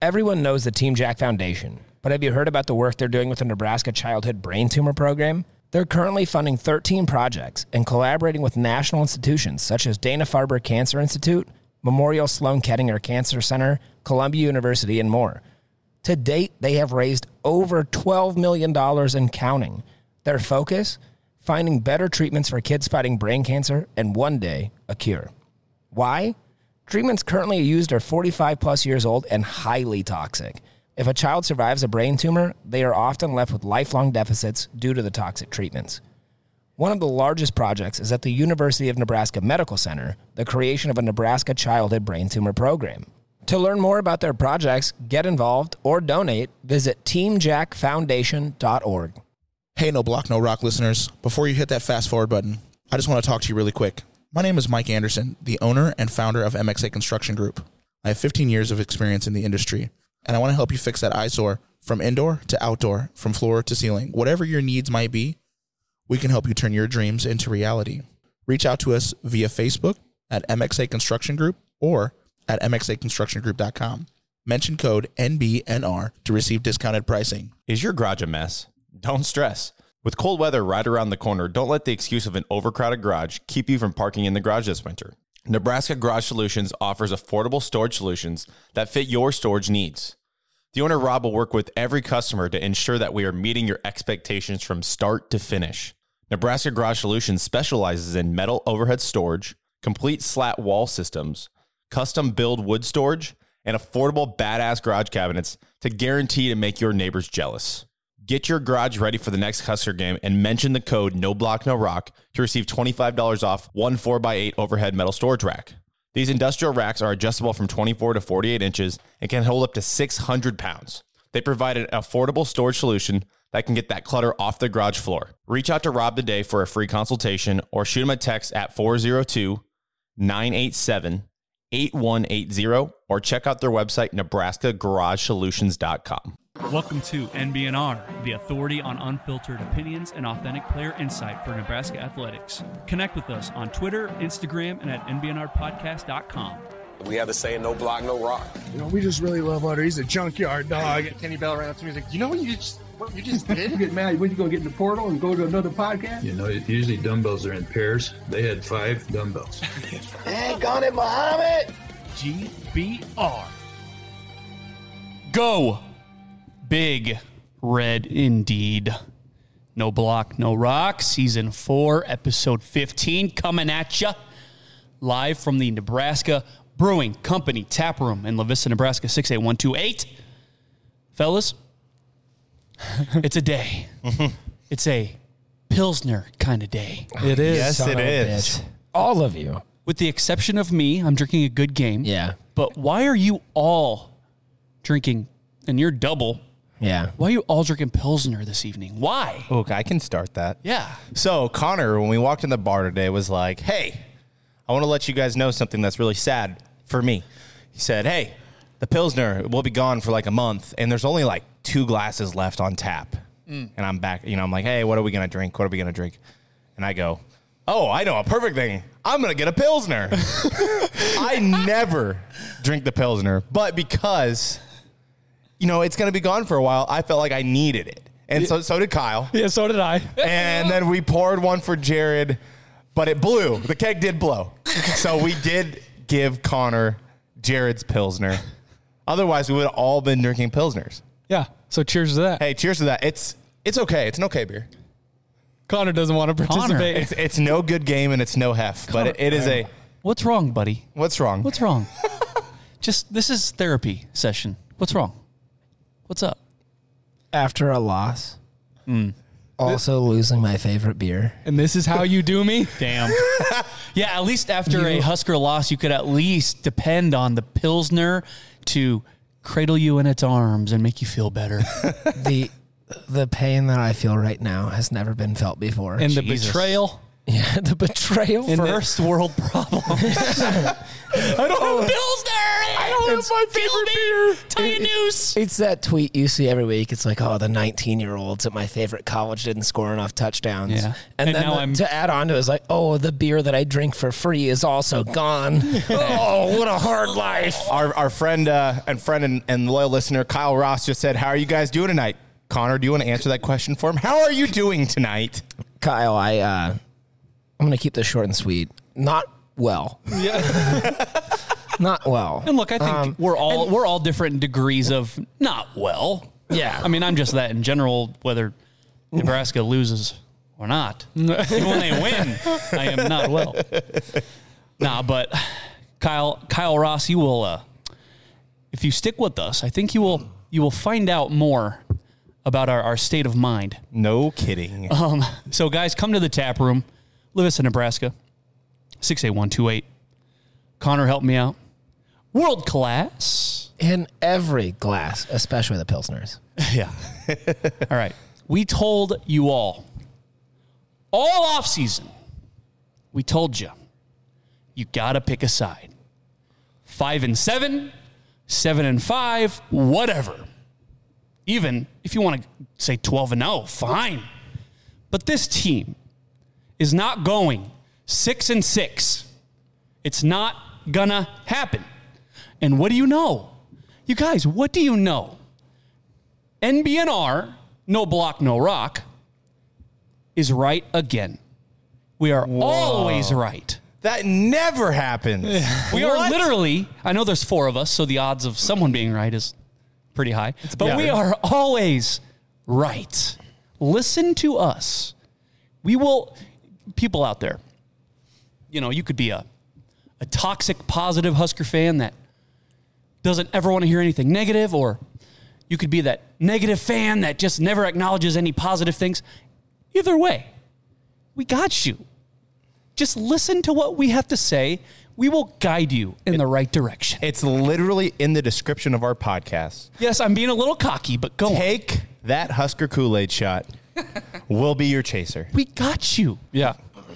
Everyone knows the Team Jack Foundation, but have you heard about the work they're doing with the Nebraska Childhood Brain Tumor Program? They're currently funding 13 projects and collaborating with national institutions such as Dana Farber Cancer Institute, Memorial Sloan Kettering Cancer Center, Columbia University, and more. To date, they have raised over $12 million and counting. Their focus? Finding better treatments for kids fighting brain cancer and one day, a cure. Why? Treatments currently used are 45 plus years old and highly toxic. If a child survives a brain tumor, they are often left with lifelong deficits due to the toxic treatments. One of the largest projects is at the University of Nebraska Medical Center, the creation of a Nebraska Childhood Brain Tumor Program. To learn more about their projects, get involved, or donate, visit teamjackfoundation.org. Hey, no block, no rock listeners. Before you hit that fast forward button, I just want to talk to you really quick. My name is Mike Anderson, the owner and founder of MXA Construction Group. I have 15 years of experience in the industry, and I want to help you fix that eyesore from indoor to outdoor, from floor to ceiling. Whatever your needs might be, we can help you turn your dreams into reality. Reach out to us via Facebook at MXA Construction Group or at mxaconstructiongroup.com. Mention code NBNR to receive discounted pricing. Is your garage a mess? Don't stress. With cold weather right around the corner, don't let the excuse of an overcrowded garage keep you from parking in the garage this winter. Nebraska Garage Solutions offers affordable storage solutions that fit your storage needs. The owner Rob will work with every customer to ensure that we are meeting your expectations from start to finish. Nebraska Garage Solutions specializes in metal overhead storage, complete slat wall systems, custom build wood storage, and affordable badass garage cabinets to guarantee to make your neighbors jealous. Get your garage ready for the next Husker game and mention the code No Block No Rock to receive $25 off one 4x8 overhead metal storage rack. These industrial racks are adjustable from 24 to 48 inches and can hold up to 600 pounds. They provide an affordable storage solution that can get that clutter off the garage floor. Reach out to Rob today for a free consultation or shoot him a text at 402 987 8180 or check out their website, nebraskagaragesolutions.com. Welcome to NBNR, the authority on unfiltered opinions and authentic player insight for Nebraska athletics. Connect with us on Twitter, Instagram, and at NBNRpodcast.com. We have the saying, no block, no rock. You know, we just really love Utter. He's a junkyard dog. Kenny Bell ran up to me. He's like, you know what you just what you just did? you get mad when you go get in the portal and go to another podcast. You know, usually dumbbells are in pairs. They had five dumbbells. Dang on it, Muhammad. GBR. Go. Big red indeed. No block, no rock. Season four, episode 15, coming at you live from the Nebraska Brewing Company tap room in La Vista, Nebraska 68128. Fellas, it's a day. it's a Pilsner kind of day. It is. Yes, son it of a is. bitch. All of you. With the exception of me, I'm drinking a good game. Yeah. But why are you all drinking, and you're double, Yeah. why are you all drinking Pilsner this evening? Why? Okay, I can start that. Yeah. So Connor, when we walked in the bar today, was like, "Hey, I want to let you guys know something that's really sad for me." He said, "Hey, the pilsner will be gone for like a month, and there's only like two glasses left on tap." Mm. And I'm back. You know, I'm like, "Hey, what are we gonna drink? What are we gonna drink?" And I go, "Oh, I know a perfect thing. I'm gonna get a pilsner." I never drink the pilsner, but because you know it's gonna be gone for a while, I felt like I needed it, and so so did Kyle. Yeah, so did I. And then we poured one for Jared, but it blew. The keg did blow. So we did give Connor Jared's Pilsner. Otherwise, we would have all been drinking Pilsners. Yeah. So cheers to that. Hey, cheers to that. It's it's okay. It's an okay beer. Connor doesn't want to participate. It's it's no good game and it's no hef, but it, it is a. What's wrong, buddy? What's wrong? What's wrong? Just this is therapy session. What's wrong? What's up? After a loss, mm. Also losing my favorite beer. And this is how you do me? Damn. yeah, at least after a Husker loss, you could at least depend on the Pilsner to cradle you in its arms and make you feel better. the the pain that I feel right now has never been felt before. And the Jesus. betrayal. yeah, the betrayal. In for- first world problem. I don't have oh. Pilsner. I don't have my favorite beer. Tie a noose. It's that tweet you see every week. It's like, oh, the 19 year olds at my favorite college didn't score enough touchdowns. Yeah. And, And then now the- I'm- to add on to it is like, oh, the beer that I drink for free is also gone. oh, what a hard life. Our, our friend uh, and friend and, and loyal listener Kyle Ross just said, "How are you guys doing tonight?" Connor, do you want to answer that question for him? How are you doing tonight? Kyle, I, uh, I'm going to keep this short and sweet. Not well. Yeah. Not well. And look, I think Um, we're all we're all different degrees of not well. Yeah. I mean, I'm just that in general, whether Nebraska loses or not. Even when they win, I am not well. Nah, but Kyle Kyle Ross, you will uh, if you stick with us, I think you will you will find out more about our, our state of mind. No kidding. Um, so guys, come to the tap room, La Vista, Nebraska, six eight one two eight. Connor, help me out. World class. In every glass, especially the Pilsners. Yeah. all right. We told you all, all off season, we told you, you got to pick a side. Five and seven, seven and five, whatever. Even if you want to say 12 and 0, fine. But this team is not going six and six. It's not gonna happen. And what do you know? You guys, what do you know? NBNR, no block, no rock, is right again. We are always right. That never happens. We are literally, I know there's four of us, so the odds of someone being right is pretty high. But we are always right. Listen to us. We will, people out there, you know, you could be a, a toxic, positive Husker fan that doesn't ever want to hear anything negative, or you could be that negative fan that just never acknowledges any positive things. Either way, we got you. Just listen to what we have to say. We will guide you in the right direction. It's literally in the description of our podcast. Yes, I'm being a little cocky, but go on. Take that Husker Kool Aid shot. we'll be your chaser. We got you. Yeah.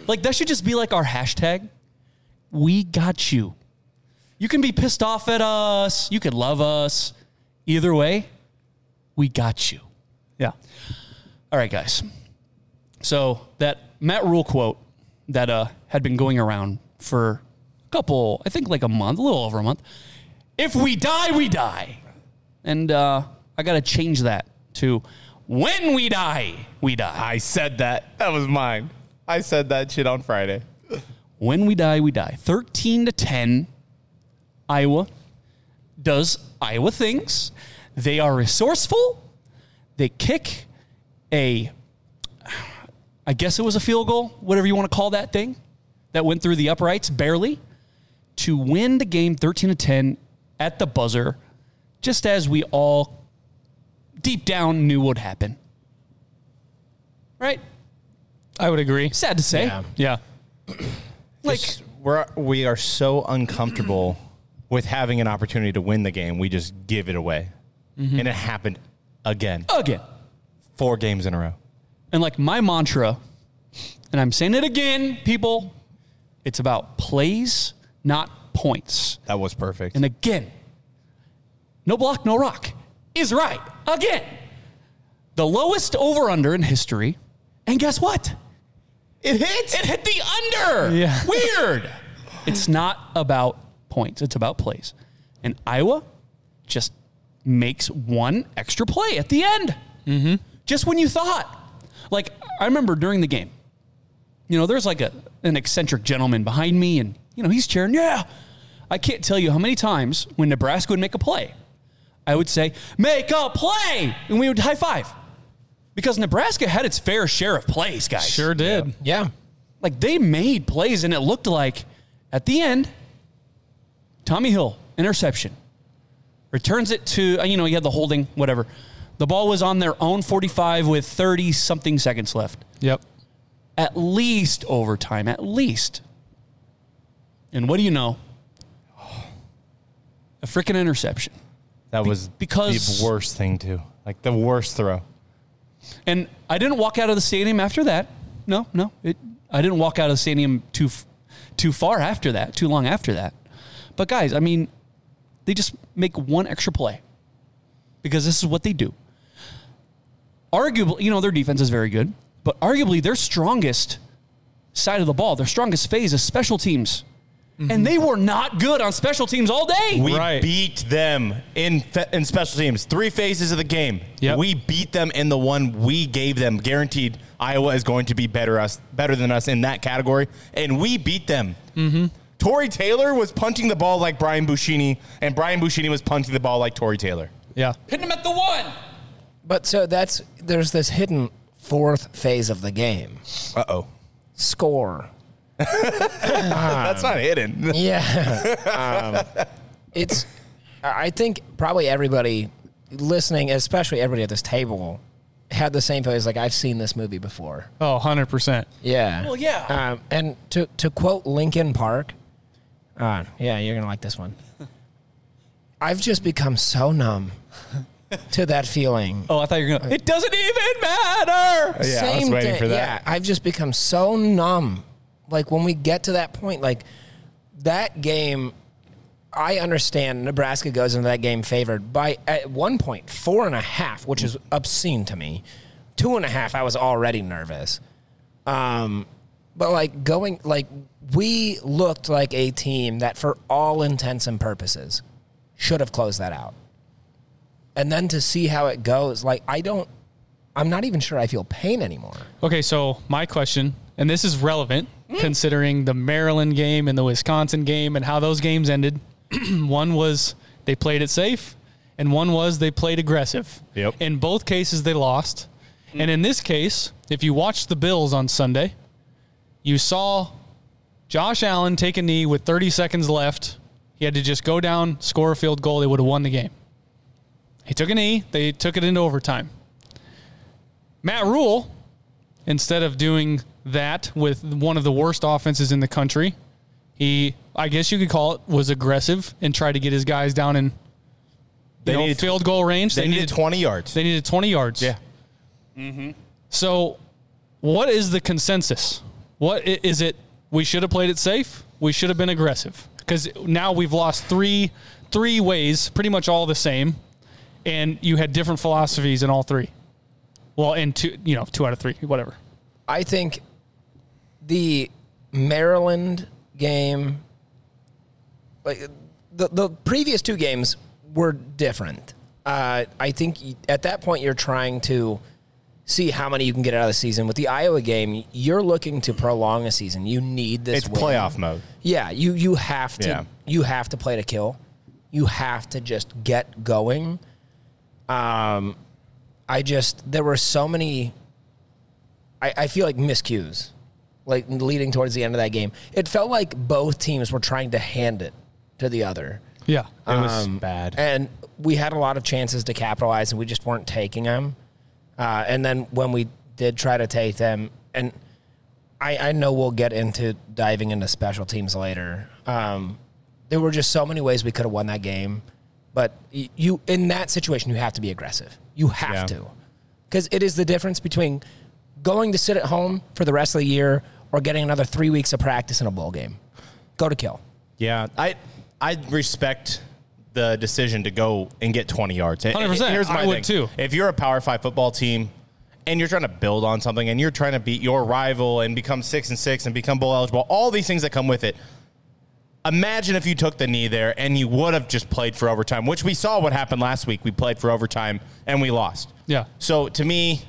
Like that should just be like our hashtag. We got you. You can be pissed off at us. You can love us. Either way, we got you. Yeah. All right, guys. So that Matt Rhule quote that uh, had been going around for a couple, I think like a month, a little over a month. If we die, we die. And uh, I got to change that to when we die, we die. I said that. That was mine. I said that shit on Friday. When we die, we die. 13 to 10. Iowa does Iowa things. They are resourceful. They kick a, I guess it was a field goal, whatever you want to call that thing, that went through the uprights barely to win the game 13 to 10 at the buzzer, just as we all deep down knew would happen. Right? I would agree. Sad to say. Yeah. Yeah. Like, We're we are so uncomfortable with having an opportunity to win the game. We just give it away, mm-hmm. and it happened again. again. Four games in a row. And like my mantra, and I'm saying it again, people, it's about plays, not points. That was perfect. And again, no block, no rock is right. Again, the lowest over under in history. And guess what? it hit. It hit the under. Yeah. Weird. it's not about points, it's about plays. And Iowa just makes one extra play at the end. Mm-hmm. Just when you thought. Like, I remember during the game, you know, there's like a, an eccentric gentleman behind me, and, you know, he's cheering, yeah. I can't tell you how many times when Nebraska would make a play, I would say, make a play, and we would high five. Because Nebraska had its fair share of plays, guys. Sure did. Yeah. Like they made plays, and it looked like at the end, Tommy Hill interception returns it to uh, you know he had the holding whatever, The ball was on their own 45 with 30 something seconds left. Yep. At least overtime, at least. And what do you know? A freaking interception. That was because- the worst thing too. Like the worst throw. And I didn't walk out of the stadium after that. No, no. It, I didn't walk out of the stadium too too far after that, too long after that. But guys, I mean, they just make one extra play because this is what they do. Arguably, you know, their defense is very good, but arguably their strongest side of the ball, their strongest phase is special teams. And they were not good on special teams all day. We beat them in fe- in special teams. Three phases of the game. Yep. We beat them in the one we gave them. Guaranteed, Iowa is going to be better us better than us in that category, and we beat them. Mm-hmm. Tory Taylor was punting the ball like Brian Buschini, and Brian Buschini was punting the ball like Tory Taylor. Yeah. Hitting him at the one. But so that's there's this hidden fourth phase of the game. Uh oh. Score. That's not hidden. Yeah. um, it's, I think probably everybody listening, especially everybody at this table, had the same feeling. Like, I've seen this movie before. Oh, 100%. Yeah. Well, yeah. Um, and to, to quote Linkin Park, uh, yeah, you're going to like this one. I've just become so numb to that feeling. Oh, I thought you were going to. It doesn't even matter. Yeah, I was waiting thing- for that. Yeah, I've just become so numb. Like when we get to that point, like that game, I understand Nebraska goes into that game favored by at one point four and a half, which is obscene to me. Two and a half, I was already nervous. Um, but like going, like we looked like a team that, for all intents and purposes, should have closed that out. And then to see how it goes, like I don't, I'm not even sure I feel pain anymore. Okay, so my question, and this is relevant mm. considering the Maryland game and the Wisconsin game and how those games ended. one was they played it safe, and one was they played aggressive. Yep. In both cases, they lost. Mm. And in this case, if you watch the Bills on Sunday, you saw Josh Allen take a knee with 30 seconds left. He had to just go down, score a field goal. They would have won the game. He took a knee. They took it into overtime. Matt Rhule, instead of doing that with one of the worst offenses in the country, he, I guess you could call it, was aggressive and tried to get his guys down in They know, needed field goal range. They, needed 20 yards. They needed 20 yards. yeah. So, what is the consensus? What is it? We should have played it safe. We should have been aggressive because now we've lost three three ways, pretty much all the same, and you had different philosophies in all three. Well, in two, you know, two out of three, whatever. I think the Maryland game, like the the previous two games were different. Uh, I think at that point you're trying to see how many you can get out of the season. With the Iowa game, you're looking to prolong a season. You need this. It's win. playoff mode. Yeah, you you have to Yeah. you have to play to kill. You have to just get going. Um, I just there were so many. I, I feel like miscues, like leading towards the end of that game. It felt like both teams were trying to hand it to the other. Yeah. It was Um, bad. And we had a lot of chances to capitalize, and we just weren't taking them. Uh, and then when we did try to take them, and I, I know we'll get into diving into special teams later. Um, there were just so many ways we could have won that game, but you in that situation you have to be aggressive. You have Yeah. to, because it is the difference between going to sit at home for the rest of the year or getting another three weeks of practice in a bowl game. Go to kill. Yeah, I I respect the decision to go and get 20 yards. 100%. Here's my I would thing. too. If you're a Power 5 football team and you're trying to build on something and you're trying to beat your rival and become 6 and 6 and become bowl eligible, all these things that come with it. Imagine if you took the knee there and you would have just played for overtime, which we saw what happened last week. We played for overtime and we lost. Yeah. So to me,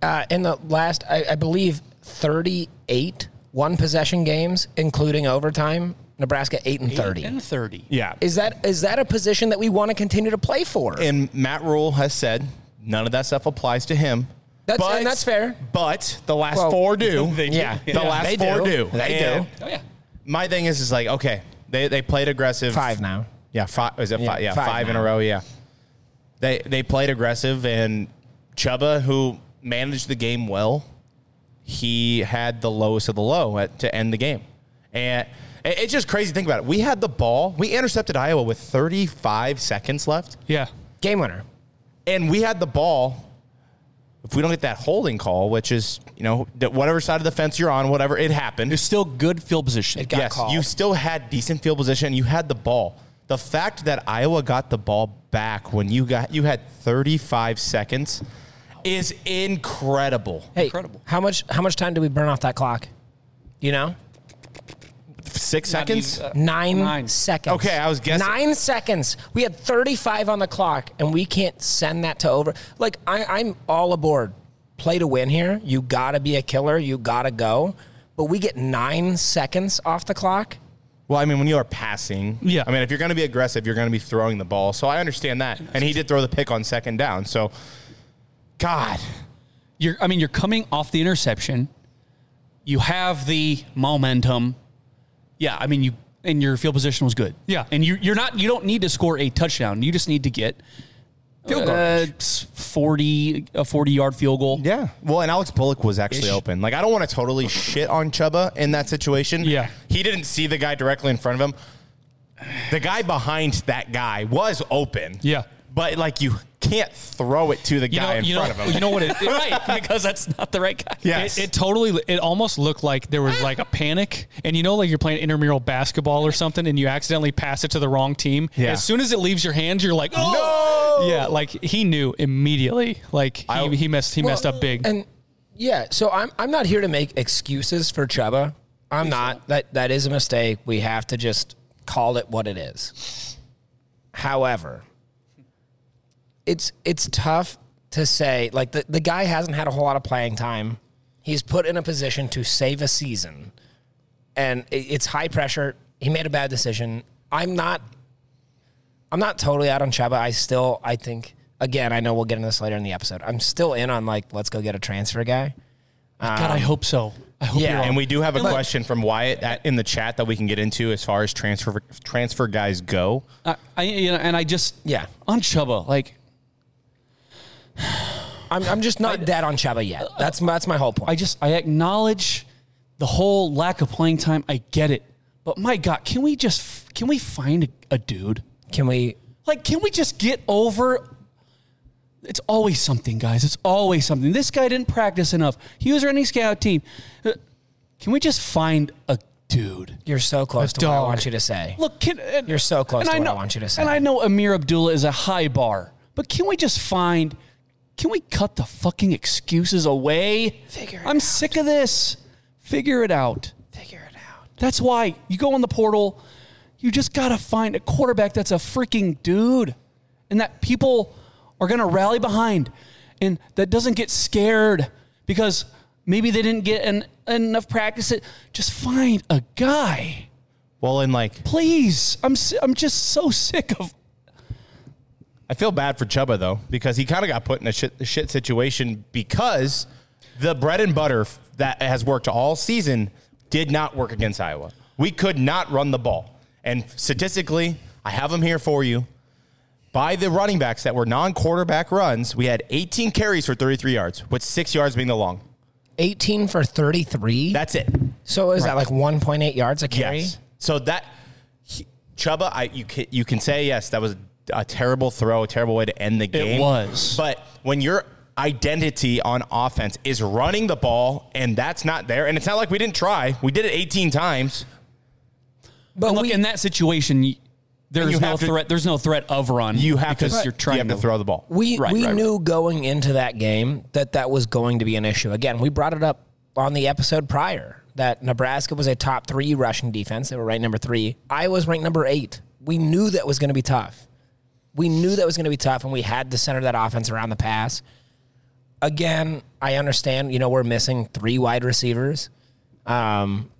uh, in the last, I, I believe, 38 one possession games, including overtime. Nebraska eight and thirty. and 30. yeah. Is that is that a position that we want to continue to play for? And Matt Rhule has said none of that stuff applies to him. That's- and that's fair. But the last Well, four do. They do. yeah, The yeah, last they four do. They And do. Oh, yeah. My thing is, is like, okay, they, they played aggressive. Five now. Yeah, five. Is it Yeah, five? Yeah, five five, in now. a row. Yeah. They they played aggressive, and Chubba, who managed the game well, he had the lowest of the low at, to end the game, and it- it's just crazy to think about it. We had the ball, we intercepted Iowa with 35 seconds left, Yeah. Game winner. and we had the ball. If we don't get that holding call, which is you know whatever side of the fence you're on, whatever it happened, It's still good field position. It got yes, called. you still had decent field position. You had the ball. The fact that Iowa got the ball back when you got you had 35 seconds is incredible. Hey, Incredible. How much? How much time did we burn off that clock? You know? Six seconds. Uh, Nine, Nine. seconds. Okay, I was guessing- Nine seconds. We had 35 on the clock, and we can't send that to over. Like, I, I'm all aboard. Play to win here. You got to be a killer. You got to go. But we get nine seconds off the clock. Well, I mean, when you are passing, Yeah. I mean, if you're going to be aggressive, you're going to be throwing the ball. So I understand that, and he did throw the pick on second down. So, God, You're, I mean, you're coming off the interception. You have the momentum. Yeah, I mean, you and your field position was good. Yeah. and you you're not you don't need to score a touchdown. You just need to get Field goal. uh, forty a forty yard field goal. yeah. Well, and Alex Bullock was actually Ish. open. Like, I don't want to totally shit on Chubba in that situation. Yeah. he didn't see the guy directly in front of him. The guy behind that guy was open. Yeah. But like you can't throw it to the You guy know, in you front know, of him. you know what? It, it, right, because that's not the right guy. Yes. It, it totally, it almost looked like there was like a panic. And you know, like you're playing intramural basketball or something and you accidentally pass it to the wrong team. Yeah. As soon as it leaves your hands, you're like, oh, No! Yeah. Like he knew immediately. Like he, I- he messed, he messed up big. And yeah, so I'm I'm not here to make excuses for Chubba. I'm not. That that is a mistake. We have to just call it what it is. However, it's it's tough to say like the, the guy hasn't had a whole lot of playing time. He's put in a position to save a season. And it- it's high pressure. He made a bad decision. I'm not I'm not totally out on Chubba. I still I think again, I know we'll get into this later in the episode. I'm still in on like let's go get a transfer guy. God, I um, hope so. I hope yeah. And we do have a Look- question from Wyatt at, in the chat that we can get into as far as transfer transfer guys go. I, I you know, and I just Yeah. on Chubba like I'm, I'm just not dead on Chubba yet. That's that's my whole point. I just I acknowledge the whole lack of playing time. I get it, but my God, can we just can we find a, a dude? Can we Like, can we just get over? It's always something, guys. It's always something. This guy didn't practice enough. He was running scout team. Uh, Can we just find a dude? You're so close to what I want you to say. Look, can, and- You're so close to what I want you to say. And I know Ameer Abdullah is a high bar, but can we just find? Can we cut the fucking excuses away? Figure it I'm out. sick of this. Figure it out. Figure it out. That's why you go on the portal. You just gotta find a quarterback that's a freaking dude, and that people are gonna rally behind, and that doesn't get scared because maybe they didn't get an, enough practice. It just find a guy, Well, and like please. I'm I'm just so sick of. I feel bad for Chubba though because he kind of got put in a shit, shit situation because the bread and butter that has worked all season did not work against Iowa. We could not run the ball, and statistically, I have them here for you. By the running backs that were non-quarterback runs, we had 18 carries for 33 yards, with six yards being the long. 18 for 33. That's it. so is that like 1.8 yards a carry? Yes. So that Chubba, I you can, you can say yes, that was a terrible throw, a terrible way to end the game. It was. But when your identity on offense is running the ball and that's not there, and it's not like we didn't try. We did it 18 times. But And look, we, in that situation, there's no to- threat. There's no threat of run. You have because to you're trying you have to throw the ball. we Right, we right, knew going into that game that that was going to be an issue. Again, we brought it up on the episode prior that Nebraska was a top three rushing defense. They were ranked number three. Iowa's ranked number eight. We knew that was going to be tough. We knew that was going to be tough, and we had to center that offense around the pass. Again, I understand. You know, we're missing three wide receivers. Um,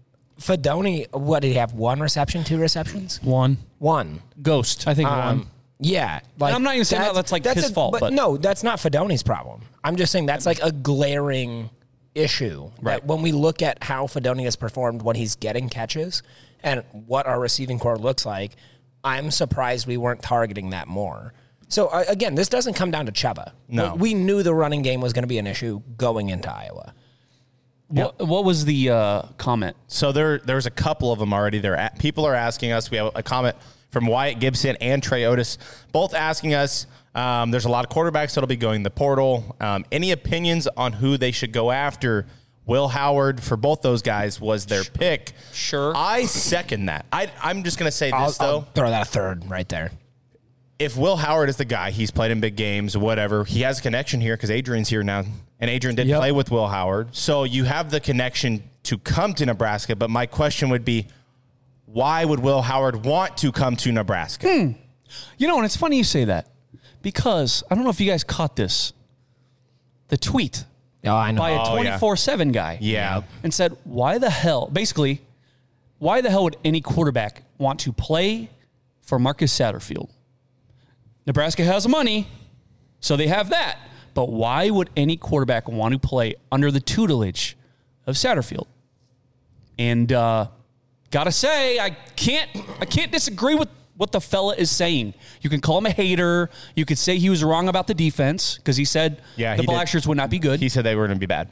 Fidone, what did he have? One reception, two receptions, One. one. Ghost. I think one. Um, yeah, like I'm not even saying that that's, like, his a- fault, but- no, that's not Fidone's problem. I'm just saying that's like a glaring issue. Right. That when we look at how Fidone has performed when he's getting catches and what our receiving corps looks like, I'm surprised we weren't targeting that more. So uh, again, this doesn't come down to Chubba. No. we knew the running game was going to be an issue going into Iowa. What, what was the uh, comment? So there, there's a couple of them already. There, at, people are asking us. We have a comment from Wyatt Gibson and Trey Otis, both asking us. Um, there's a lot of quarterbacks that'll be going the portal. Um, any opinions on who they should go after? Will Howard for both those guys was their pick. Sure, I second that. I, I'm just going to say I'll, this though. I'll throw that a third right there. if Will Howard is the guy, he's played in big games, whatever. He has a connection here because Adrian's here now, and Adrian did Yep. play with Will Howard, so you have the connection to come to Nebraska. But my question would be, why would Will Howard want to come to Nebraska? Hmm. You know, and it's funny you say that because I don't know if you guys caught this. The tweet Oh, I know. by a Oh, yeah. 24 7 guy. Yeah. And said, why the hell, basically, why the hell would any quarterback want to play for Marcus Satterfield? Nebraska has money, so they have that. But why would any quarterback want to play under the tutelage of Satterfield? And uh, gotta say, I can't, I can't disagree with what the fella is saying. You can call him a hater. You could say he was wrong about the defense because he said Yeah, the he did. Black Shirts would not be good. He said they were going to be bad.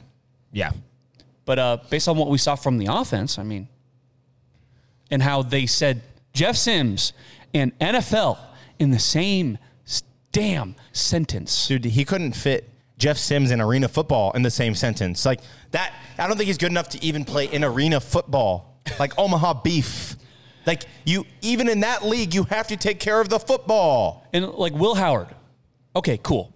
Yeah. But uh, based on what we saw from the offense, I mean, and how they said Jeff Sims and NFL in the same damn sentence. Dude, he couldn't fit Jeff Sims and arena football in the same sentence. Like that, I don't think he's good enough to even play in arena football, like Omaha Beef. Like you, even in that league, you have to take care of the football. And like Will Howard, okay, cool.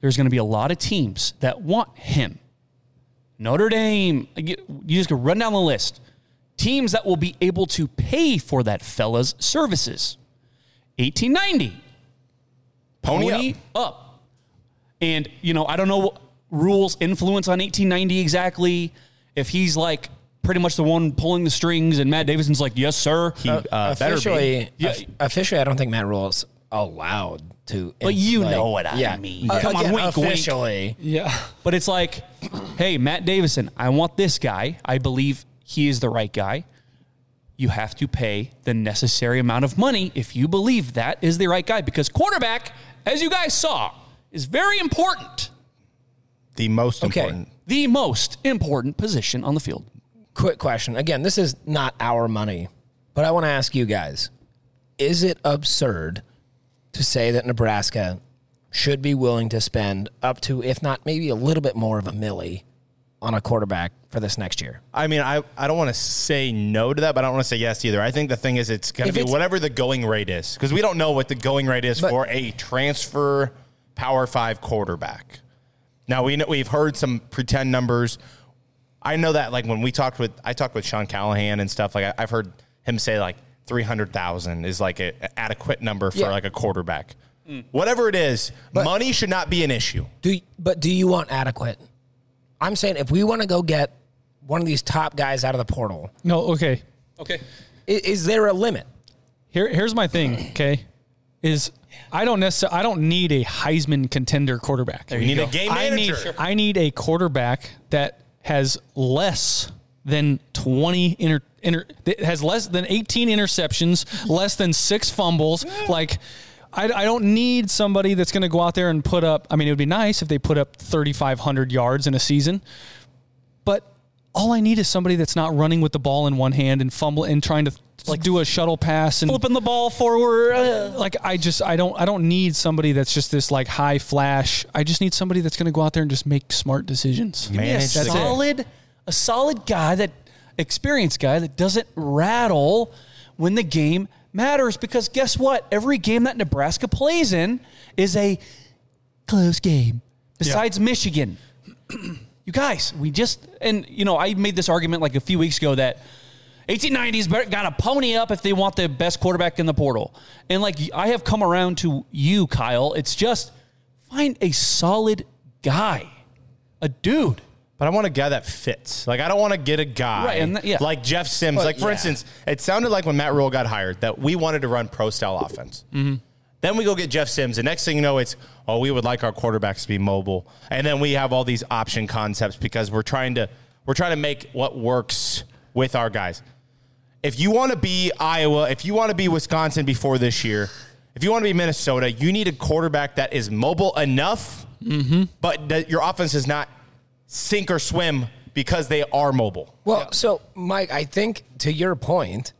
There's going to be a lot of teams that want him. Notre Dame, you just can run down the list. Teams that will be able to pay for that fella's services. 1890. Pony up. up. And, you know, I don't know what Rhule's influence on 1890 exactly. If he's like pretty much the one pulling the strings and Matt Davison's like, yes, sir. He uh, better be. officially, Yeah. uh, officially, I don't think Matt Rhule's allowed to. But you like- know what I yeah. mean. Uh, Come on, yeah, wink, wink. officially. Yeah. But it's like, hey, Matt Davison, I want this guy. I believe he is the right guy. You have to pay the necessary amount of money if you believe that is the right guy. Because quarterback, as you guys saw, is very important. The most Okay. important. The most important position on the field. Quick question. Again, this is not our money, but I want to ask you guys: Is it absurd to say that Nebraska should be willing to spend up to, if not maybe a little bit more of a milli, on a quarterback for this next year? I mean, I, I don't want to say no to that, but I don't want to say yes either. I think the thing is, it's going to be it's- whatever the going rate is, because we don't know what the going rate is But- for a transfer Power Five quarterback. Now we know, we've heard some pretend numbers. I know that like when we talked with I talked with Sean Callahan and stuff like I, I've heard him say like three hundred thousand is like a, a adequate number for Yeah. like a quarterback. Mm. Whatever it is, money should not be an issue. Do but do you want adequate? I'm saying if we want to go get one of these top guys out of the portal, No, okay. Okay. i- is, there a limit? Here, here's my thing. Okay, is I don't necessarily I don't need a Heisman contender quarterback. We need a game I need manager. I need a quarterback that has less than 20 inter, inter has less than 18 interceptions, less than 6 fumbles. Like I, I don't need somebody that's going to go out there and put up I mean it would be nice if they put up 3500 yards in a season. But all I need is somebody that's not running with the ball in one hand and fumble and trying to like do a shuttle pass and Flipping the ball forward. uh, like I just I don't I don't need somebody that's just this like high flash. I just need somebody that's going to go out there and just make smart decisions. Give me a Manage the- solid, a solid guy that experienced guy that doesn't rattle when the game matters. Because guess what? Every game that Nebraska plays in is a close game. Besides Michigan, you guys, we just and you know I made this argument like a few weeks ago that 1890s got to pony up if they want the best quarterback in the portal. And like I have come around to you, Kyle. It's just find a solid guy, a dude. But I want a guy that fits. Like I don't want to get a guy Right, th- yeah. like Jeff Sims. But, like for yeah. instance, it sounded like when Matt Rhule got hired that we wanted to run pro style offense. Mm-hmm. Then we go get Jeff Sims. The next thing you know, it's oh we would like our quarterbacks to be mobile, and then we have all these option concepts because we're trying to we're trying to make what works with our guys. If you want to be Iowa, if you want to be Wisconsin before this year, if you want to be Minnesota, you need a quarterback that is mobile enough, mm-hmm. but that your offense is not sink or swim because they are mobile. Well, so Mike, I think to your point,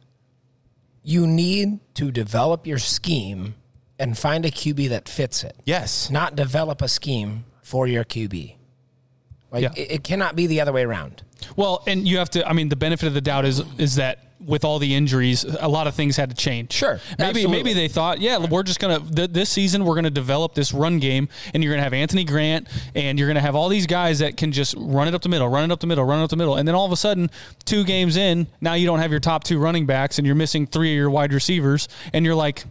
you need to develop your scheme and find a QB that fits it. Yes. Not develop a scheme for your QB. Like Yeah. it, it cannot be the other way around. Well, and you have to. I mean, the benefit of the doubt is is that with all the injuries, a lot of things had to change. Sure, maybe absolutely. maybe they thought, yeah, we're just gonna th- this season we're gonna develop this run game, and you're gonna have Anthony Grant, and you're gonna have all these guys that can just run it up the middle, run it up the middle, run it up the middle, and then all of a sudden, two games in, now you don't have your top two running backs, and you're missing three of your wide receivers, and you're like,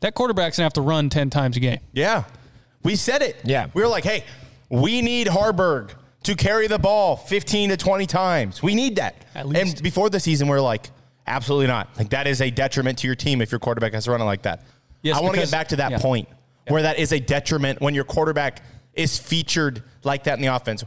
that quarterback's gonna have to run ten times a game. Yeah. We said it. Yeah. We were like, hey, we need Haarberg to carry the ball 15 to 20 times. We need that. And before the season, we are like, absolutely not. Like, that is a detriment to your team if your quarterback has to run like that. Yes, I want to get back to that yeah. point where that is a detriment when your quarterback is featured like that in the offense.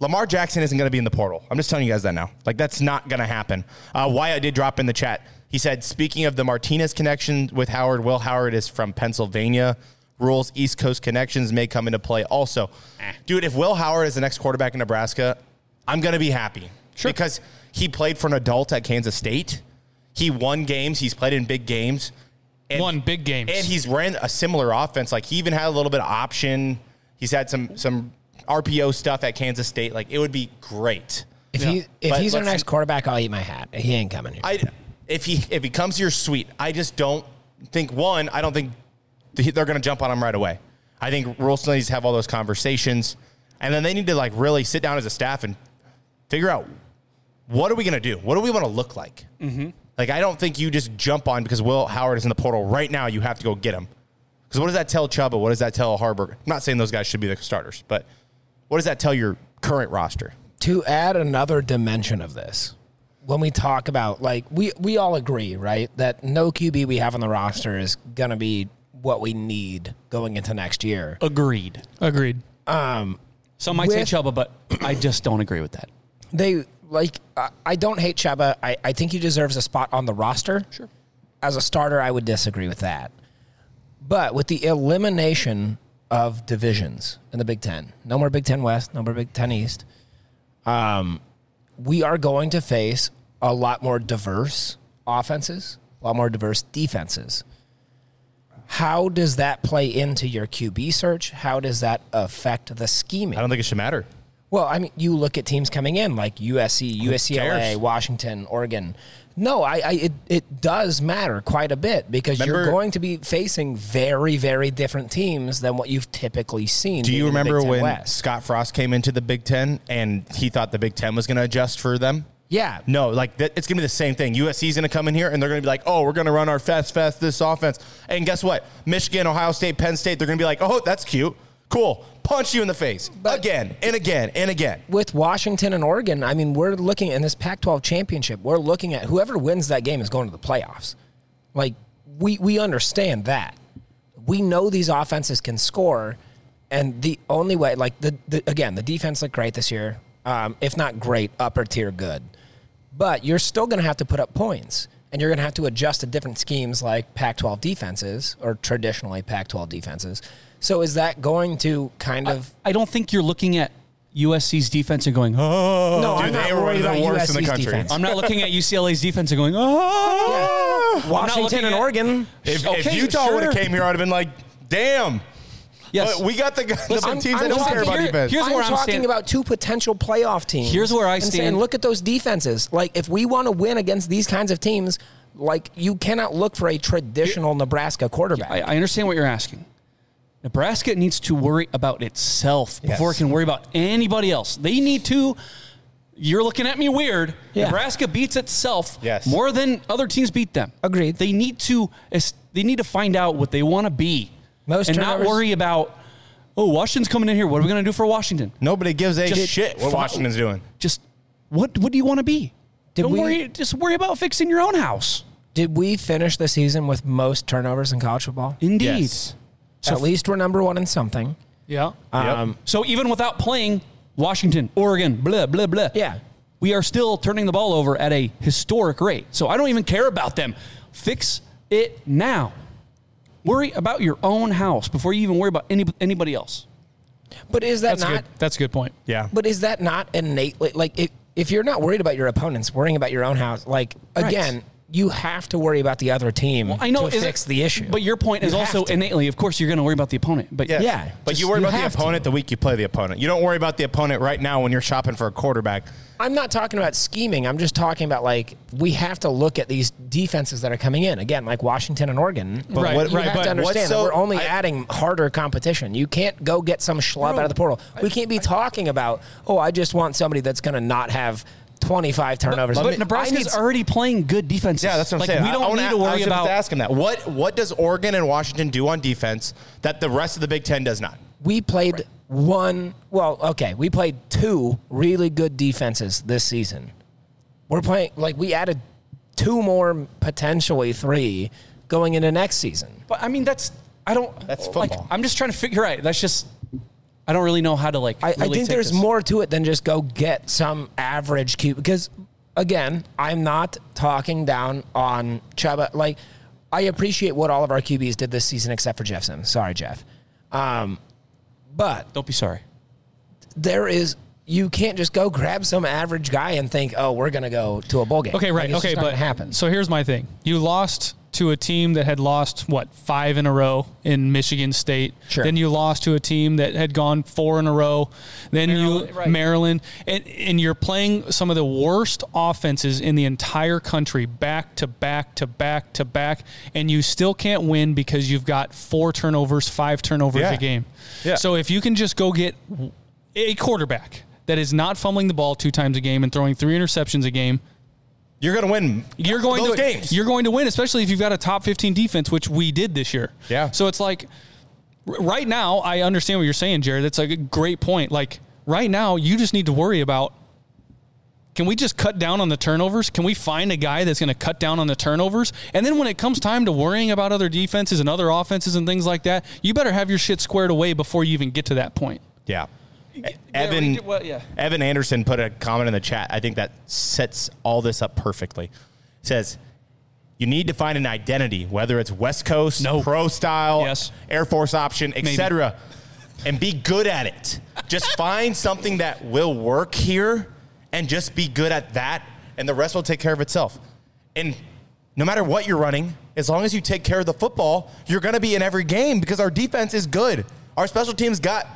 Lamar Jackson isn't going to be in the portal. I'm just telling you guys that now. Like, that's not going to happen. Uh, Wyatt did drop in the chat. He said, speaking of the Martinez connection with Howard, Will Howard is from Pennsylvania. Rhule's, East Coast connections may come into play also. Ah. Dude, if Will Howard is the next quarterback in Nebraska, I'm going to be happy. Sure. Because he played for an adult at Kansas State. He won games. He's played in big games. And, Won big games. And he's ran a similar offense. Like he even had a little bit of option. He's had some some RPO stuff at Kansas State. Like it would be great. If he if But he's our let's- next quarterback, I'll eat my hat. He ain't coming here. I if he if he comes here, sweet. I just don't think one. I don't think th- they're going to jump on him right away. I think Rhule still needs to have all those conversations, and then they need to like really sit down as a staff and figure out what are we going to do. What do we want to look like? Mm-hmm. Like I don't think you just jump on because Will Howard is in the portal right now. You have to go get him. Because what does that tell Chubba? What does that tell Haarberg? I'm not saying those guys should be the starters, but what does that tell your current roster? to add another dimension of this, when we talk about like we we all agree, right, that no QB we have on the roster is gonna be what we need going into next year. Agreed. Agreed. Um, Some might say With- Chubba, but I just don't agree with that. they like I, I don't hate Chubba. I, I think he deserves a spot on the roster. Sure. As a starter, I would disagree with that. But with the elimination of divisions in the Big Ten, no more Big Ten West, no more Big Ten East, um, we are going to face a lot more diverse offenses, a lot more diverse defenses. How does that play into your QB search? How does that affect the scheming? I don't think it should matter. Well, I mean, you look at teams coming in like USC, cares? Washington, Oregon. No, I, I it, it does matter quite a bit because you're going to be facing very, very different teams than what you've typically seen. Do you being in the remember when West. Scott Frost came into the Big Ten and he thought the Big Ten was going to adjust for them? Yeah. No, like that, it's going to be the same thing. USC's going to come in here and they're going to be like, oh, we're going to run our fast, fast this offense. And guess what? Michigan, Ohio State, Penn State, they're going to be like, oh, that's cute. Cool. Punch you in the face But- again and again and again. with Washington and Oregon, I mean, we're looking in this Pac-12 championship. We're looking at whoever wins that game is going to the playoffs. Like we we understand that. We know these offenses can score, and the only way, like the, the again, the defense looked great this year. Um, if not great, upper tier good. But you're still going to have to put up points, and you're going to have to adjust to different schemes like Pac-12 defenses or traditionally Pac-12 defenses. So is that going to kind of I don't think you're looking at USC's defense and going, oh. no, Dude, I'm not they were worried the about worst in the USC's country. defense. I'm not looking at UCLA's defense and going, oh. I'm Washington and at- Oregon. If, if Okay, Utah would have sure. came here, I'd have been like, damn. Yes. But we got the, the I'm- teams I'm that don't talking- care about here- defense. here's I'm where I'm talking stand- about two potential playoff teams. Here's where I and saying, look at those defenses. Like, if we want to win against these kinds of teams, like you cannot look for a traditional Nebraska quarterback. I, I understand what you're asking. Nebraska needs to worry about itself before it can worry about anybody else. They need to. You're looking at me weird. Yeah. Nebraska beats itself Yes. more than other teams beat them. Agreed. They need to. They need to find out what they want to be, Most and not worry about. Oh, Washington's coming in here. What are we going to do for Washington? Nobody gives a Just shit what fo- Washington's doing. Just what? What do you want to be? Did Don't we- worry. Just worry about fixing your own house. Did we finish the season with most turnovers in college football? Indeed. Yes. So at least we're number one in something. Yeah. Um, So even without playing Washington, Oregon, blah blah blah. Yeah. We are still turning the ball over at a historic rate. So I don't even care about them. Fix it now. Worry about your own house before you even worry about any, anybody else. But is that That's not? good. That's a good point. Yeah. But is that not innately like if if you're not worried about your opponents, worrying about your own house, like Right. again, you have to worry about the other team I know to is it- fix the issue. But your point is also to. innately, of course, you're going to worry about the opponent. But Yes. Yeah, But just- you worry you about the have to. opponent the week you play the opponent. You don't worry about the opponent right now when you're shopping for a quarterback. I'm not talking about scheming. I'm just talking about like we have to look at these defenses that are coming in again, like Washington and Oregon. But Right, what- you right, have but to what's understand so- that we're only I- adding harder competition. You can't go get some schlub out of the portal. We can't be talking about oh, I just want somebody that's going to not have 25 turnovers. But I Nebraska's need- already playing good defense. Yeah, that's what I'm like, saying. We don't I wanna- need to I worry was just about. ask him that. What what does Oregon and Washington do on defense that the rest of the Big Ten does not? we played one. Well, okay, we played two really good defenses this season. We're playing like we added two more, potentially three, going into next season. But I mean, that's I don't. That's Like, football. I'm just trying to figure out. That's just. I don't really know how to like. I, I think there's this. more to it than just go get some average Q. Because again, I'm not talking down on Chubba. Like, I appreciate what all of our QBs did this season, except for Jeff Simmons. Sorry, Jeff. Um, but Don't be sorry. there is. You can't just go grab some average guy and think, "Oh, we're gonna go to a bowl game." Okay, right. Like, okay, but gonna happen. So here's my thing: you lost to a team that had lost what five in a row in Michigan State. Sure. Then you lost to a team that had gone four in a row. Then Maryland, you right. Maryland, and, and you're playing some of the worst offenses in the entire country, back to back to back to back, and you still can't win because you've got four turnovers, five turnovers Yeah. a game. Yeah. So if you can just go get a quarterback that is not fumbling the ball two times a game and throwing three interceptions a game. You're going to win. You're going those to games. You're going to win, especially if you've got a top 15 defense, which we did this year. Yeah. So it's like right now, I understand what you're saying, Jared. It's like a great point. Like right now, you just need to worry about. Can we just cut down on the turnovers? Can we find a guy that's going to cut down on the turnovers? And then when it comes time to worrying about other defenses and other offenses and things like that, you better have your shit squared away before you even get to that point. Yeah. Evan, did- well, yeah. Evan Anderson put a comment in the chat. I think that sets all this up perfectly. It says, you need to find an identity, whether it's West Coast, No. pro style, Yes. Air Force option, etc., and be good at it. Just find something that will work here and just be good at that, and the rest will take care of itself. And no matter what you're running, as long as you take care of the football, you're going to be in every game because our defense is good. Our special teams got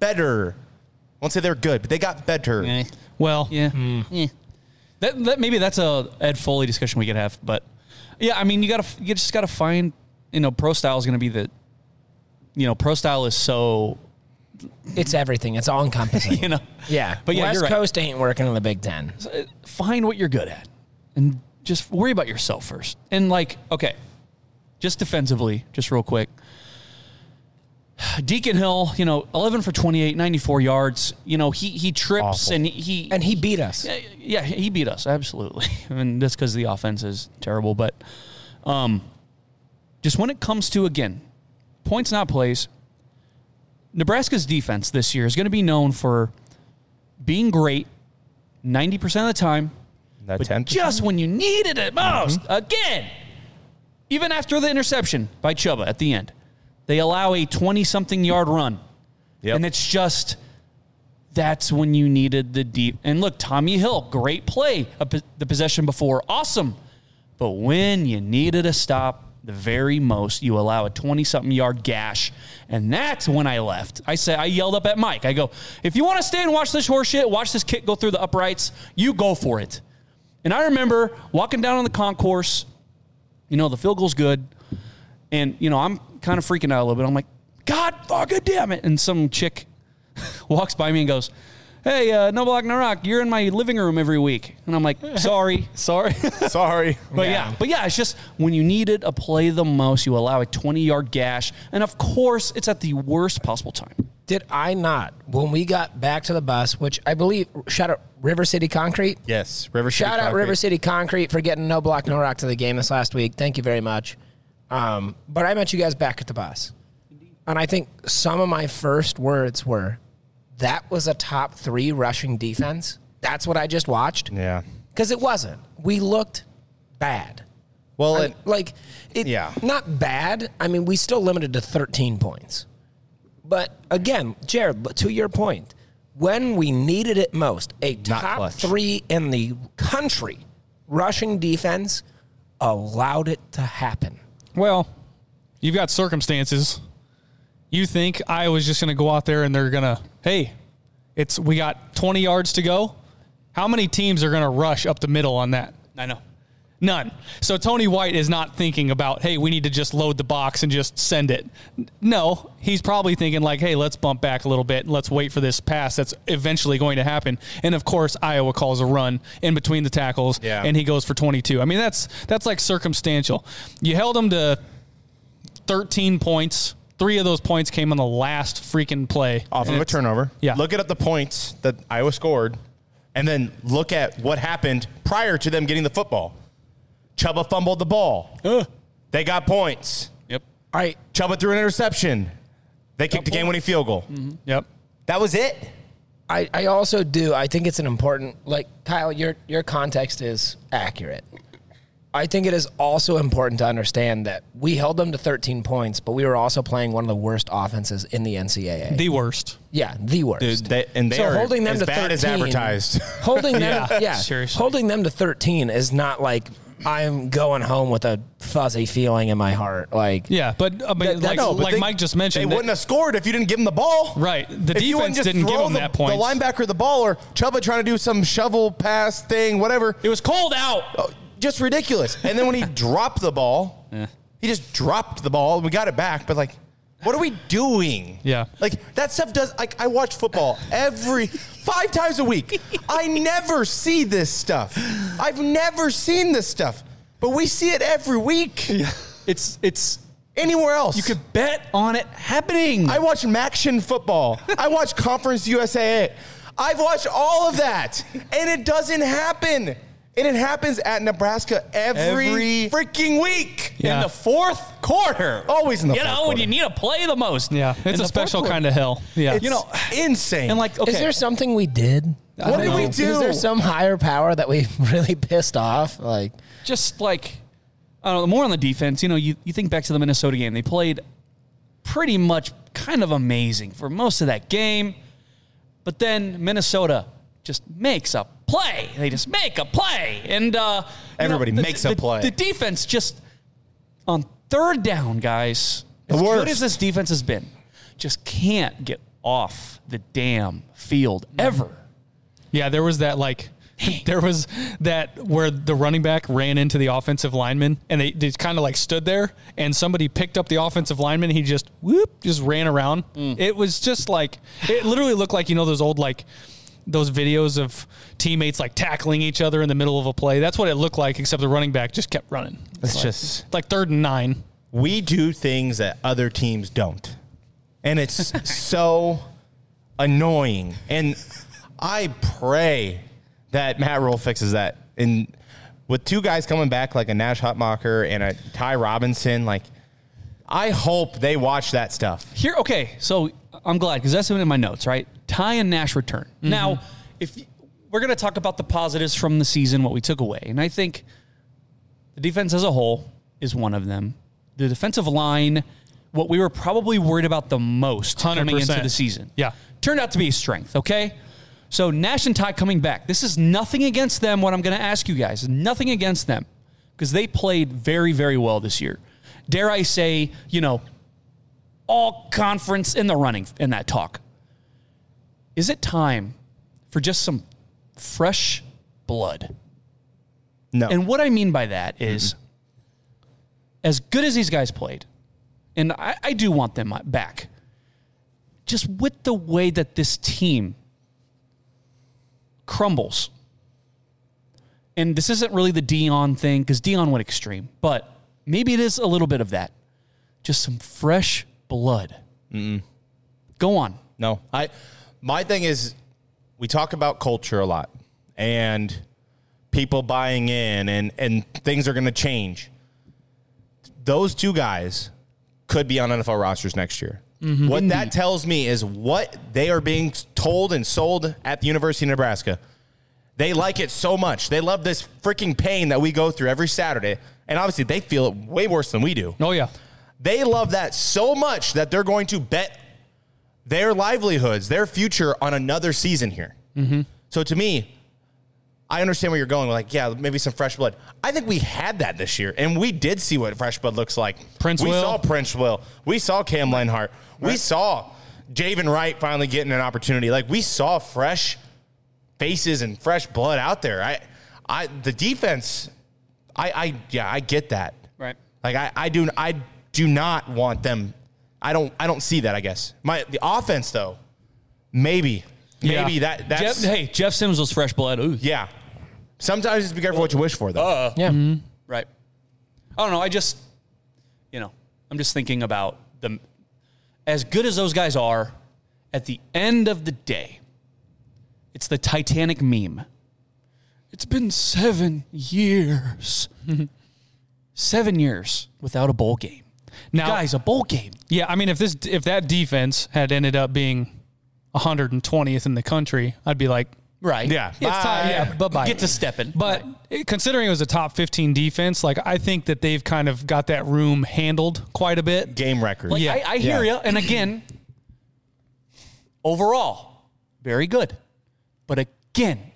better. I won't say they're good, but they got better. Eh. Well, Yeah. Yeah. That, that maybe that's a Ed Foley discussion we could have, but yeah, I mean, you gotta you just gotta find you know pro style is gonna be the you know pro style is so It's everything. It's all encompassing. you know Yeah, But yeah, West you're right. Coast ain't working in the Big Ten. find what you're good at and just worry about yourself first. And like, okay, just defensively, just real quick. Deacon Hill, you know, 11 for 28, 94 yards. You know, he he trips Awful. and he And he beat us. yeah, yeah, he beat us absolutely. I mean, that's because the offense is terrible. But um, just when it comes to again, points not plays. Nebraska's defense this year is going to be known for being great 90% of the time, That but 10%? just when you needed it most. Again, even after the interception by Chubba at the end, they allow a 20 something yard run. Yep. And it's just that's when you needed the deep. And look, Tommi Hill, great play. The possession before, awesome. But when you needed a stop, the very most, you allow a 20 something yard gash. And that's when I left. I said, I yelled up at Mike. I go, if you want to stay and watch this horseshit, watch this kick go through the uprights, you go for it. And I remember walking down on the concourse, you know, the field goal's good. And, you know, I'm kind of freaking out a little bit. I'm like, God fucking damn it. And some chick walks by me and goes, Hey, uh, no block, no rock. You're in my living room every week. And I'm like, sorry, sorry. Sorry. But yeah. but yeah, it's just when you need it, a play the most, you allow a 20 yard gash. And of course, it's at the worst possible time. Did I not when we got back to the bus, which I believe shout out River City Concrete. Yes, River City Shout out Concrete. River City Concrete for getting no block, no rock to the game this last week. Thank you very much. Um, but I met you guys back at the bus. And I think some of my first words were, that was a top three rushing defense. That's what I just watched. Yeah. Because it wasn't. We looked bad. Well, I- it- like, it, Yeah. not bad. I mean, we still limited to 13 points. But again, Jared, to your point, when we needed it most, a top three in the country rushing defense allowed it to happen. Well, you've got circumstances. You think Iowa's just going to go out there and they're going to, hey, it's we got 20 yards to go. How many teams are going to rush up the middle on that? I know. None. So Tony White is not thinking about, hey, we need to just load the box and just send it. No, he's probably thinking like, hey, let's bump back a little bit. And let's wait for this pass that's eventually going to happen. And of course, Iowa calls a run in between the tackles, Yeah. and he goes for 22. I mean, that's that's like circumstantial. You held him to 13 points. Three of those points came on the last freaking play off of a turnover. Yeah. Look at the points that Iowa scored, and then look at what happened prior to them getting the football. Chubba fumbled the ball. They got points. Yep. I Chubba threw an interception. They kicked a game-winning field goal. Mm-hmm. Yep. That was it. I, I also do. I think it's an important, like Kyle, your your context is accurate. I think it is also important to understand that we held them to 13 points, but we were also playing one of the worst offenses in the NCAA. The worst. yeah, the worst. Dude, they, and they so are holding them as to bad 13, as advertised. Holding them, Yeah, yeah, seriously. holding them to 13 is not like I'm going home with a fuzzy feeling in my heart. Like, Yeah, but I mean, That- like, No, but like they- Mike just They mentioned, that- wouldn't have scored if you didn't give them the ball. Right. The If you wouldn't defense just didn't give throw them the, that point. The linebacker the ball or Chubba trying to do some shovel pass thing, whatever. It was cold out. Oh, just ridiculous. And then when he dropped the ball, he just dropped the ball. We got it back, but like, what are we doing? Yeah. Like that stuff does. Like I watch football every five times a week. I never see this stuff. I've never seen this stuff, but we see it every week. It's it's Anywhere else, you could bet on it happening. I watch MACtion football. I watch Conference USA. I've watched all of that, and it doesn't happen. And it happens at Nebraska every, Every- freaking week. Yeah. in the fourth quarter. Always in the you fourth know when quarter. you need to play the most. yeah, it's the a special kind of hell. Yeah. It's You know, insane. and like okay, is there something we did? I What don't did we do? Is there some higher power that we really pissed off? Like, just like I don't know, more on the defense. You know, you, you think back to the Minnesota game. They played pretty much kind of amazing for most of that game. But then Minnesota just makes a play. They just make a play. And uh, you Everybody the- makes a the- play. The defense just on third down, guys, The as good worst. as this defense has been, just can't get off the damn field ever. Yeah, there was that like there was that where the running back ran into the offensive lineman and they, they kind of like stood there and somebody picked up the offensive lineman he just whoop just ran around. It was just like it literally looked like you know those old like those videos of teammates like tackling each other in the middle of a play. That's what it looked like except the running back just kept running. it's just Like third and 9. we do things that other teams don't, and it's so annoying. And I pray that Matt Rhule fixes that. And with two guys coming back like a Nash Hutmacher and a Ty Robinson, like I hope they watch that stuff. Here, okay, so I'm glad because that's in my notes, right? Ty and Nash return. Now, mm-hmm. if we're going to talk about the positives from the season, what we took away, and I think the defense as a whole is one of them. The defensive line, what we were probably worried about the most coming into the season, Yeah. turned out to be a strength. Okay, so Nash and Ty coming back. This is nothing against them. What I'm going to ask you guys, nothing against them, because they played very, very well this year. Dare I say, you know, all conference in the running in that talk. Is it time for just some fresh blood? No. And what I mean by that is, as good as these guys played, and I, I do want them back, just with the way that this team crumbles. And this isn't really the Dion thing because Dion went extreme, but maybe it is a little bit of that. Just some fresh blood. Go on. No, I. My thing is, we talk about culture a lot, and people buying in, and and things are going to change. Those two guys could be on NFL rosters next year. Mm-hmm. What that tells me is what they are being told and sold at the University of Nebraska. They like it so much. They love this freaking pain that we go through every Saturday, and obviously they feel it way worse than we do. Oh yeah. They love that so much that they're going to bet their livelihoods, their future on another season here. Mm-hmm. So to me, I understand where you're going. Like, yeah, maybe some fresh blood. I think we had that this year, and we did see what fresh blood looks like. Prince we Will. saw Princewill. We saw Cam Lenhardt. We saw Javin Wright finally getting an opportunity. Like, we saw fresh faces and fresh blood out there. I, I, the defense. I, I, yeah, I get that. Right. Like, I, I do, I do not want them. I don't, I don't see that. I guess my the offense though, maybe, maybe Yeah. that that's Jeff, hey, Jeff Sims was fresh blood. Ooh. yeah. Sometimes just be careful what you wish for, though. Uh, Yeah. Right. I don't know. I just, you know, I'm just thinking about the, as good as those guys are, at the end of the day, it's the Titanic meme. It's been seven years. seven years without a bowl game. Now- guys, a bowl game. Yeah, I mean, if this if that defense had ended up being 120th in the country, I'd be like, Right. Yeah. it's time. Yeah, bye bye. Get to stepping. But eh, considering it was a top 15 defense, like I think that they've kind of got that room handled quite a bit. Game record. Like, Yeah. I, I hear Yeah. you. And again, overall, very good. But again,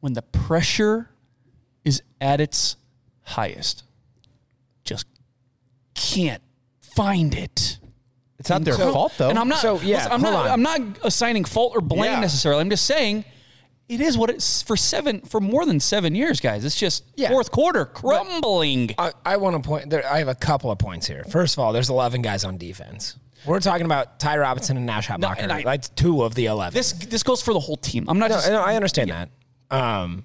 when the pressure is at its highest, just can't find it. It's not their So- fault, though. And I'm not. So, yeah, listen, I'm hold not. on. I'm not assigning fault or blame Yeah. necessarily. I'm just saying. It is what it's for seven for more than seven years, guys. It's just Yeah. fourth quarter crumbling. I, I want to point. There, I have a couple of points here. First of all, there's 11 guys on defense. We're talking about Ty Robinson and Nash Hutmacher. and I- That's two of the 11. This this goes for the whole team. I'm not No, just. no, I understand that. Um,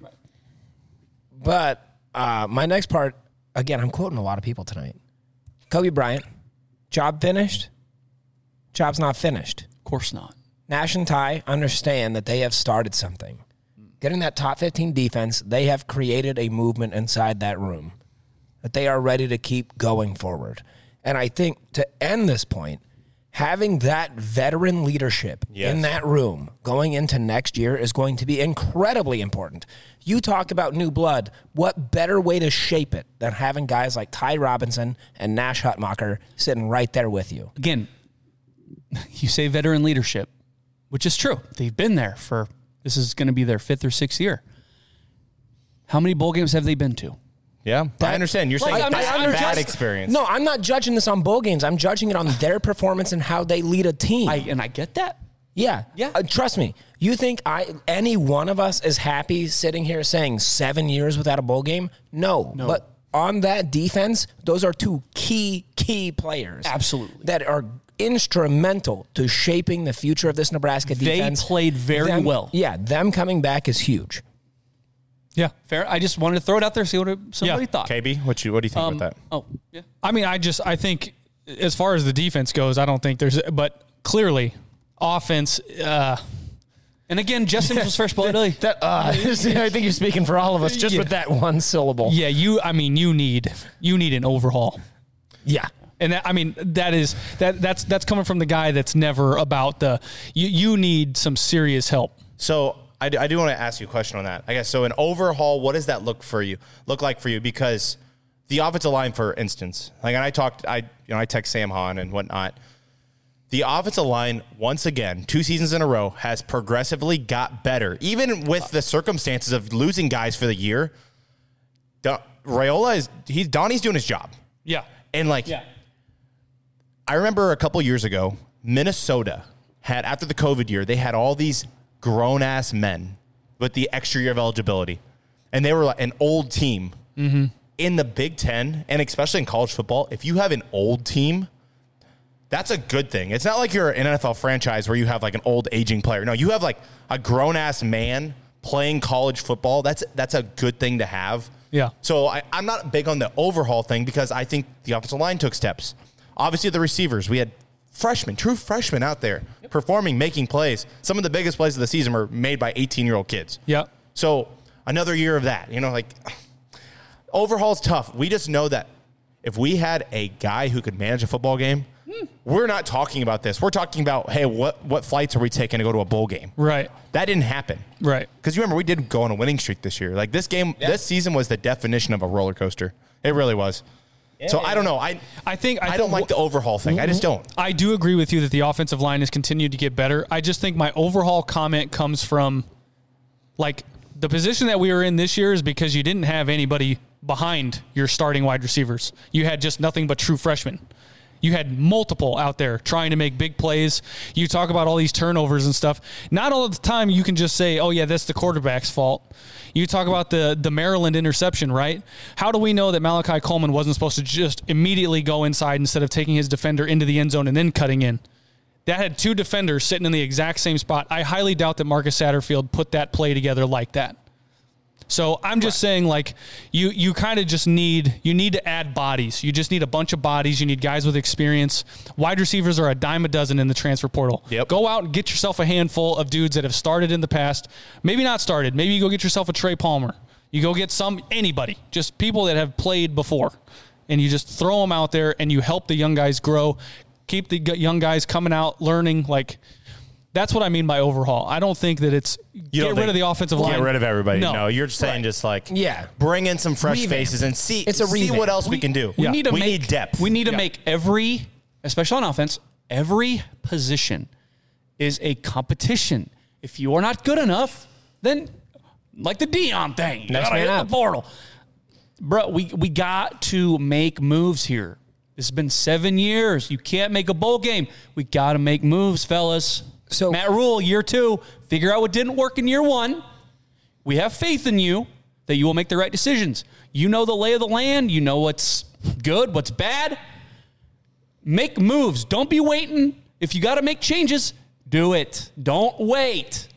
but uh, my next part, again, I'm quoting a lot of people tonight. Kobe Bryant, job finished. Job's not finished. of course not. Nash and Ty understand that they have started something. Getting that top 15 defense, they have created a movement inside that room that they are ready to keep going forward. And I think to end this point, having that veteran leadership in that room going into next year is going to be incredibly important. You talk about new blood. What better way to shape it than having guys like Ty Robinson and Nash Hutmacher sitting right there with you? again, you say veteran leadership, which is true. They've been there for this is going to be their fifth or sixth year. How many bowl games have they been to? Yeah, I understand. You're saying I'm that's just- a I'm bad just- experience. No, I'm not judging this on bowl games. I'm judging it on their performance and how they lead a team. I and I get that. yeah, Yeah. Uh, trust me. You think I any one of us is happy sitting here saying seven years without a bowl game? No, No. but on that defense, those are two key key players, Absolutely. that are instrumental to shaping the future of this Nebraska defense. They played very Them- well. Yeah, them coming back is huge. Yeah. Fair. I just wanted to throw it out there, see what somebody Yeah. thought. KB, what you what do you think Um, about that? Oh, yeah. I mean, I just I think as far as the defense goes, I don't think there's but clearly offense uh And again, Justin was fresh blood. Really. That uh, I think you're speaking for all of us just Yeah. with that one syllable. yeah, you I mean, you need you need an overhaul. Yeah. And that, I mean, that is that that's that's coming from the guy that's never about the you you need some serious help. So I do, I do want to ask you a question on that. I guess so. An overhaul, what does that look for you? Look like for you because the offensive line, for instance, like and I talked, I you know I text Sam Hahn and whatnot. The offensive line, once again, two seasons in a row, has progressively got better, even with the circumstances of losing guys for the year. Raiola is he's Donnie's doing his job, Yeah. and like yeah. I remember a couple years ago, Minnesota had after the COVID year, they had all these grown ass men with the extra year of eligibility, and they were like an old team mm-hmm. in the Big Ten, and especially in college football. If you have an old team, that's a good thing. It's not like you're an NFL franchise where you have like an old aging player. No, you have like a grown ass man playing college football. That's that's a good thing to have. Yeah. So I, I'm not big on the overhaul thing because I think the offensive line took steps. Obviously, the receivers, we had freshmen, true freshmen out there performing, making plays. Some of the biggest plays of the season were made by 18 year old kids. Yeah. So another year of that, you know, like overhaul's tough. We just know that if we had a guy who could manage a football game, hmm. we're not talking about this. We're talking about, hey, what what flights are we taking to go to a bowl game? Right. That didn't happen. Right. Because you remember we did go on a winning streak this year. Like this game, this season was the definition of a roller coaster. It really was. So I don't know. I I think I, I, don't think- like the overhaul thing. I just don't. I do agree with you that the offensive line has continued to get better. I just think my overhaul comment comes from like the position that we were in this year is because you didn't have anybody behind your starting wide receivers. You had just nothing but true freshmen. You had multiple out there trying to make big plays. You talk about all these turnovers and stuff. Not all the time you can just say, "Oh yeah, that's the quarterback's fault." You talk about the the Maryland interception, right? How do we know that Malachi Coleman wasn't supposed to just immediately go inside instead of taking his defender into the end zone and then cutting in? That had two defenders sitting in the exact same spot. I highly doubt that Marcus Satterfield put that play together like that. So I'm just saying, like you, you kind of just need you need to add bodies. You just need a bunch of bodies. You need guys with experience. Wide receivers are a dime a dozen in the transfer portal. Yep. Go out and get yourself a handful of dudes that have started in the past. Maybe not started. Maybe you go get yourself a Trey Palmer. You go get some anybody, just people that have played before, and you just throw them out there and you help the young guys grow. Keep the young guys coming out learning like. That's what I mean by overhaul. I don't think that it's You get rid of the offensive line. Get rid of everybody. No, No, you're just saying just like Yeah. bring in some fresh Revamp. faces and see It's a see revamp. what else we, can do. We need to we make need depth. We need to Yeah. make every, especially on offense, every position is a competition. If you are not good enough, then like the Dion thing, you Next gotta man hit up. the portal. Bro, we we got to make moves here. This has been seven years. You can't make a bowl game. We got to make moves, fellas. So- Matt Rhule, year two, figure out what didn't work in year one. We have faith in you that you will make the right decisions. You know the lay of the land. You know what's good, what's bad. Make moves. Don't be waiting. If you got to make changes, do it. Don't wait.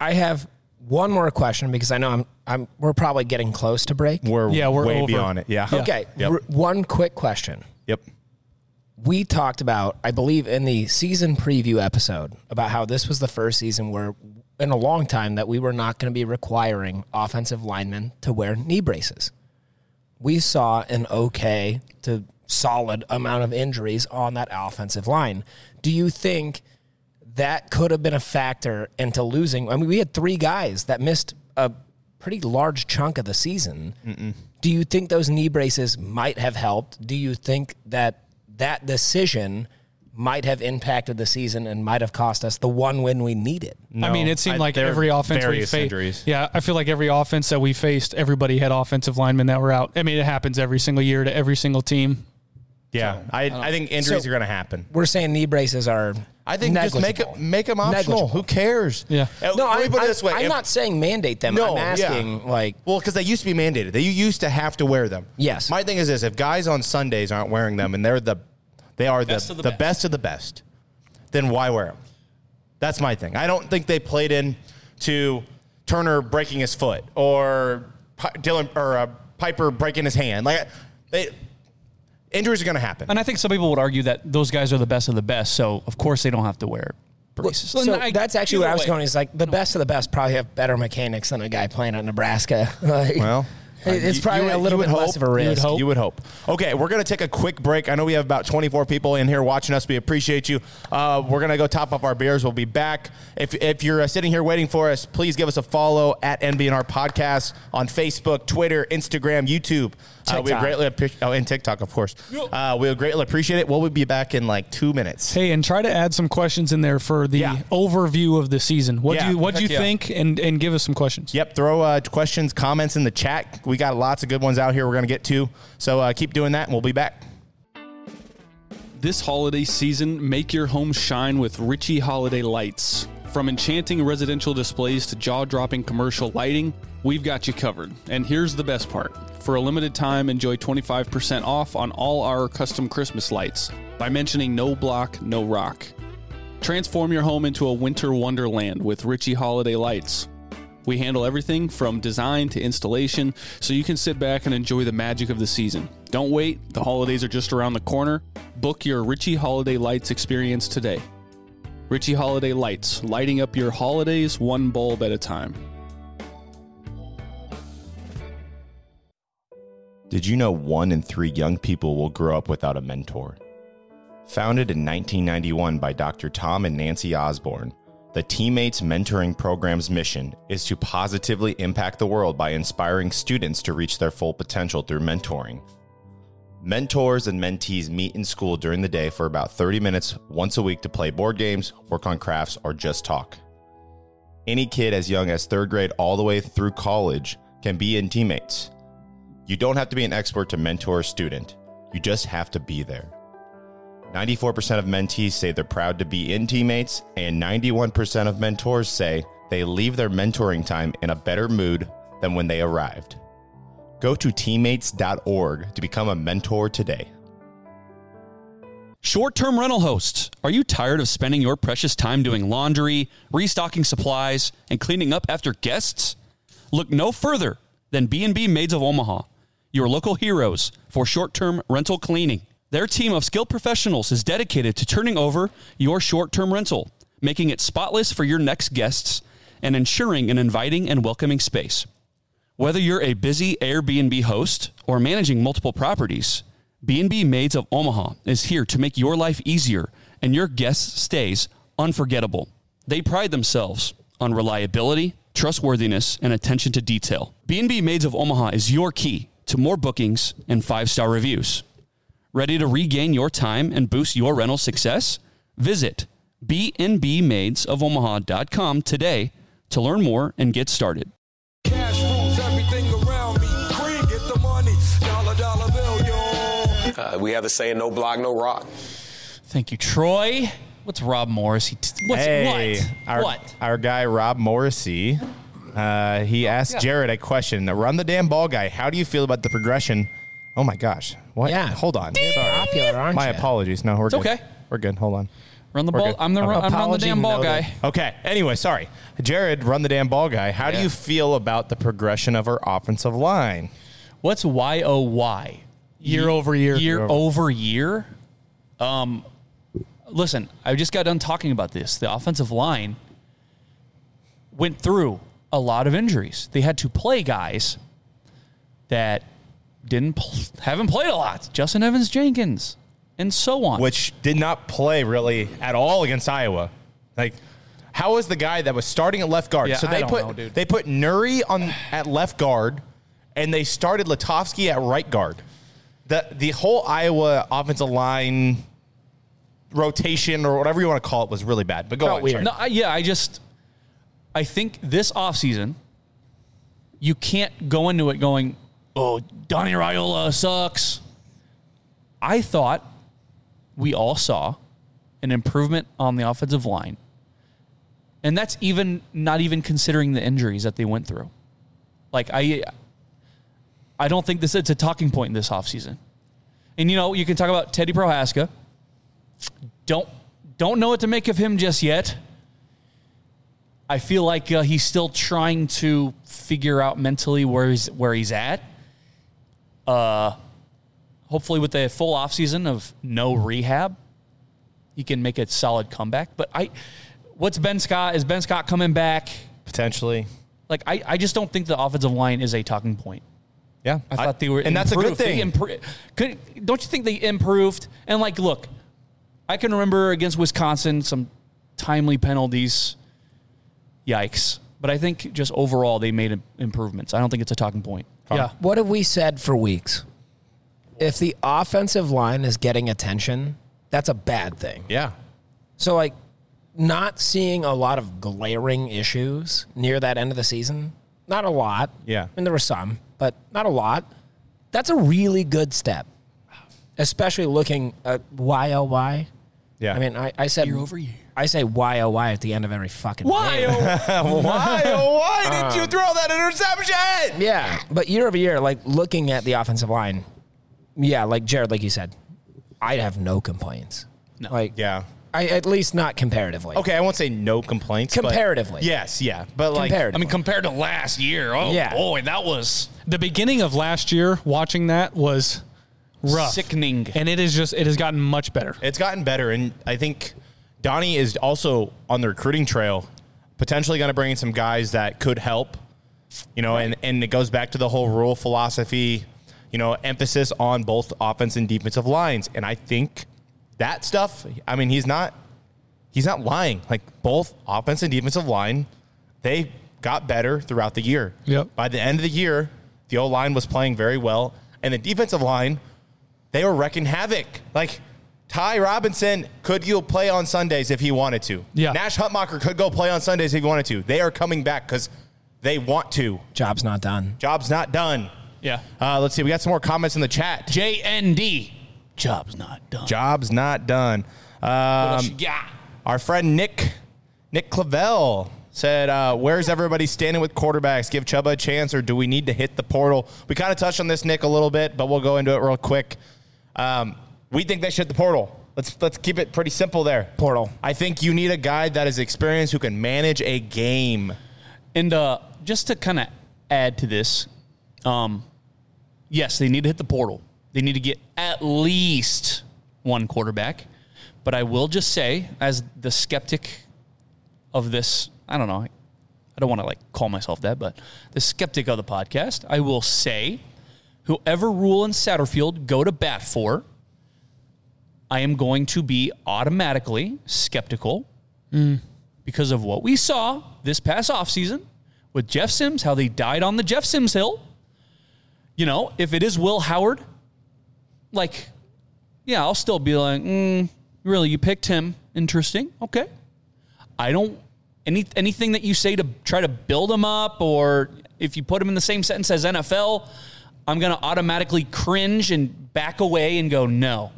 I have one more question because I know I'm I'm we're probably getting close to break. We're Yeah, we're way over. beyond it. Yeah. Okay, Yep. r- one quick question. Yep. We talked about, I believe, in the season preview episode about how this was the first season where, in a long time, that we were not going to be requiring offensive linemen to wear knee braces. We saw an okay to solid amount of injuries on that offensive line. Do you think that could have been a factor into losing? I mean, we had three guys that missed a pretty large chunk of the season. Do you think those knee braces might have helped? Do you think that that decision might have impacted the season and might have cost us the one win we needed? I mean, it seemed like there are every offense we various faced. injuries. Yeah, I feel like every offense that we faced, everybody had offensive linemen that were out. I mean, it happens every single year to every single team. Yeah. I, I think injuries So- are going to happen. We're saying knee braces are. I think just make it make them optional. Negligible. Who cares? Yeah. Uh, No, I, put it this way. I'm If- not saying mandate them. No, I'm asking yeah. like Well, because they used to be mandated. They used to have to wear them. Yes. My thing is this: if guys on Sundays aren't wearing them, and they're the, they are Best the of the the best. best of the best, then why wear them? That's my thing. I don't think they played in to Turner breaking his foot or Dylan or uh, Piper breaking his hand. Like they, injuries are going to happen. And I think some people would argue that those guys are the best of the best, so of course they don't have to wear braces. So And I- that's actually where I was way. going. Is like the best of the best probably have better mechanics than a guy playing at Nebraska. Like, Well, it- it's probably would- a little you bit would less hope. of a You would risk. hope. You would hope. Okay, we're going to take a quick break. I know we have about 24 people in here watching us. We appreciate you. Uh, we're going to go top up our beers. We'll be back. If, if you're uh, sitting here waiting for us, please give us a follow at NBNR Podcast on Facebook, Twitter, Instagram, YouTube. Uh, we TikTok. greatly appreciate. Oh, and TikTok, of course. Uh, we'll greatly appreciate it. We'll be back in like two minutes. Hey, and try to add some questions in there for the Yeah. overview of the season. What Yeah. do you what do you Heck yeah. think? And and give us some questions. Yep, throw uh, questions, comments in the chat. We got lots of good ones out here we're going to get to. So uh, keep doing that, and we'll be back. This holiday season, make your home shine with Richey Holiday Lights. From enchanting residential displays to jaw dropping commercial lighting, we've got you covered. And here's the best part for a limited time, enjoy 25% off on all our custom Christmas lights by mentioning No Block, No Rock. Transform your home into a winter wonderland with Richey Holiday Lights. We handle everything from design to installation so you can sit back and enjoy the magic of the season. Don't wait, the holidays are just around the corner. Book your Richey Holiday Lights experience today. Richey Holiday Lights, lighting up your holidays one bulb at a time. Did you know one in three young people will grow up without a mentor? Founded in 1991 by Dr. Tom and Nancy Osborne, the Teammates Mentoring Program's mission is to positively impact the world by inspiring students to reach their full potential through mentoring. Mentors and mentees meet in school during the day for about 30 minutes once a week to play board games, work on crafts, or just talk. Any kid as young as third grade all the way through college can be in teammates. You don't have to be an expert to mentor a student, you just have to be there. 94% of mentees say they're proud to be in teammates, and 91% of mentors say they leave their mentoring time in a better mood than when they arrived. Go to teammates.org to become a mentor today. Short term rental hosts, are you tired of spending your precious time doing laundry, restocking supplies, and cleaning up after guests? Look no further than B&B Maids of Omaha, your local heroes for short term rental cleaning. Their team of skilled professionals is dedicated to turning over your short term rental, making it spotless for your next guests, and ensuring an inviting and welcoming space. Whether you're a busy Airbnb host or managing multiple properties, B&B Maids of Omaha is here to make your life easier and your guests' stays unforgettable. They pride themselves on reliability, trustworthiness, and attention to detail. B&B Maids of Omaha is your key to more bookings and five-star reviews. Ready to regain your time and boost your rental success? Visit bnbmaidsofomaha.com today to learn more and get started. Cash rules everything around me. Cream, get the money. Dollar, dollar bill, yo. Uh, we have the saying, no block, no rock. Thank you, Troy. What's Rob Morrissey? T- what's hey, what? Our, what? Our guy Rob Morrissey. Uh, he asked Yeah. Jared a question. Run the damn ball, guy. How do you feel about the progression? Oh my gosh! What? Yeah. Hold on. You're Sorry. popular, aren't My you? apologies. No, we're It's good. okay. We're good. Hold on. Run the We're ball. good. I'm the Okay. I'm, I'm the Apology damn ball noted. guy. Okay. Anyway, sorry, Jared. Run the damn ball, guy. How do Yeah. you feel about the progression of our offensive line? What's Y O Y? Year over year. Year Year over year. Um, listen, I just got done talking about this. The offensive line went through a lot of injuries. They had to play guys that didn't pl- haven't played a lot. Justin Evans Jenkins and so on. Which did not play really at all against Iowa. Like, how was the guy that was starting at left guard? Yeah, so I they don't put know, dude. they put Nouri on at left guard, and they started Lutovsky at right guard. The the whole Iowa offensive line rotation or whatever you want to call it was really bad. But go Felt on. weird. No, I, yeah, I just I think this offseason you can't go into it going, "Oh, Donnie Raiola sucks." I thought we all saw an improvement on the offensive line. And that's even not even considering the injuries that they went through. Like I I don't think this it's a talking point in this offseason. And you know, you can talk about Teddy Prochazka. Don't don't know what to make of him just yet. I feel like uh, he's still trying to figure out mentally where he's where he's at. Uh, hopefully, with a full offseason of no rehab, he can make a solid comeback. But I, what's Ben Scott? Is Ben Scott coming back? Potentially. Like I, I just don't think the offensive line is a talking point. Yeah, I thought they were, and that's a good thing. impro- could, don't you think they improved? And like, look, I can remember against Wisconsin some timely penalties. Yikes! But I think just overall they made improvements. I don't think it's a talking point. Yeah. What have we said for weeks? If the offensive line is getting attention, that's a bad thing. yeah. So, like, not seeing a lot of glaring issues near that end of the season, not a lot. Yeah. I mean, there were some, but not a lot. That's a really good step, especially looking at YOY. Yeah. I mean, I, I said Year over year. I say why oh why at the end of every fucking Why? game. Oh, why? Oh, why did you uh. throw that interception? Yeah, but year over year, like looking at the offensive line, yeah, like Jared, like you said, I'd have no complaints. No. Like, Yeah. I at least not comparatively. Okay, I won't say no complaints. but- Comparatively. yes, yeah, but like Comparatively. I mean, compared to last year, oh Yeah. boy, that was The beginning of last year, watching that was rough. sickening. And it is just, it has gotten much better. It's gotten better, and I think Donnie is also on the recruiting trail, potentially going to bring in some guys that could help. You know, and and it goes back to the whole Rhule philosophy. You know, emphasis on both offense and defensive lines, and I think that stuff, I mean, he's not he's not lying. Like both offense and defensive line, they got better throughout the year. Yep. By the end of the year, the O line was playing very well, and the defensive line, they were wrecking havoc. Like Ty Robinson could go play on Sundays if he wanted to. Yeah. Nash Hutmacher could go play on Sundays if he wanted to. They are coming back because they want to. Job's not done. Job's not done. Yeah. Uh, let's see. We got some more comments in the chat. JND. Job's not done. Job's not done. else Um, you got? Our friend Nick Nick Clavel said, uh, "Where's everybody standing with quarterbacks? Give Chubba a chance, or do we need to hit the portal?" We kind of touched on this, Nick, a little bit, but we'll go into it real quick. Um, we think they should hit the portal. Let's let's keep it pretty simple there. Portal. I think you need a guy that is experienced who can manage a game. And uh, just to kind of add to this, um, yes, they need to hit the portal. They need to get at least one quarterback. But I will just say, as the skeptic of this, I don't know, I don't want to like call myself that, but the skeptic of the podcast, I will say, whoever Rhule and Satterfield go to bat for, I am going to be automatically skeptical because of what we saw this past offseason with Jeff Sims, how they died on the Jeff Sims hill. You know, if it is Will Howard, like, yeah, I'll still be like, mm, really, you picked him. Interesting. Okay. I don't, any, anything that you say to try to build him up, or if you put him in the same sentence as NFL, I'm going to automatically cringe and back away and go, no.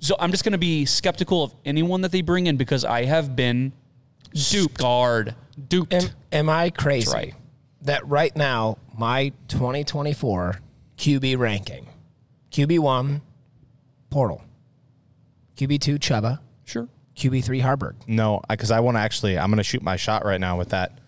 So I'm just going to be skeptical of anyone that they bring in because I have been duped. Scarred. Duped. Am, am I crazy? That's right. That right now, my 2024 QB ranking QB one, Portal. QB two, Chubba. Sure. QB three, Haarberg. No, because I want to actually, I'm going to shoot my shot right now with that.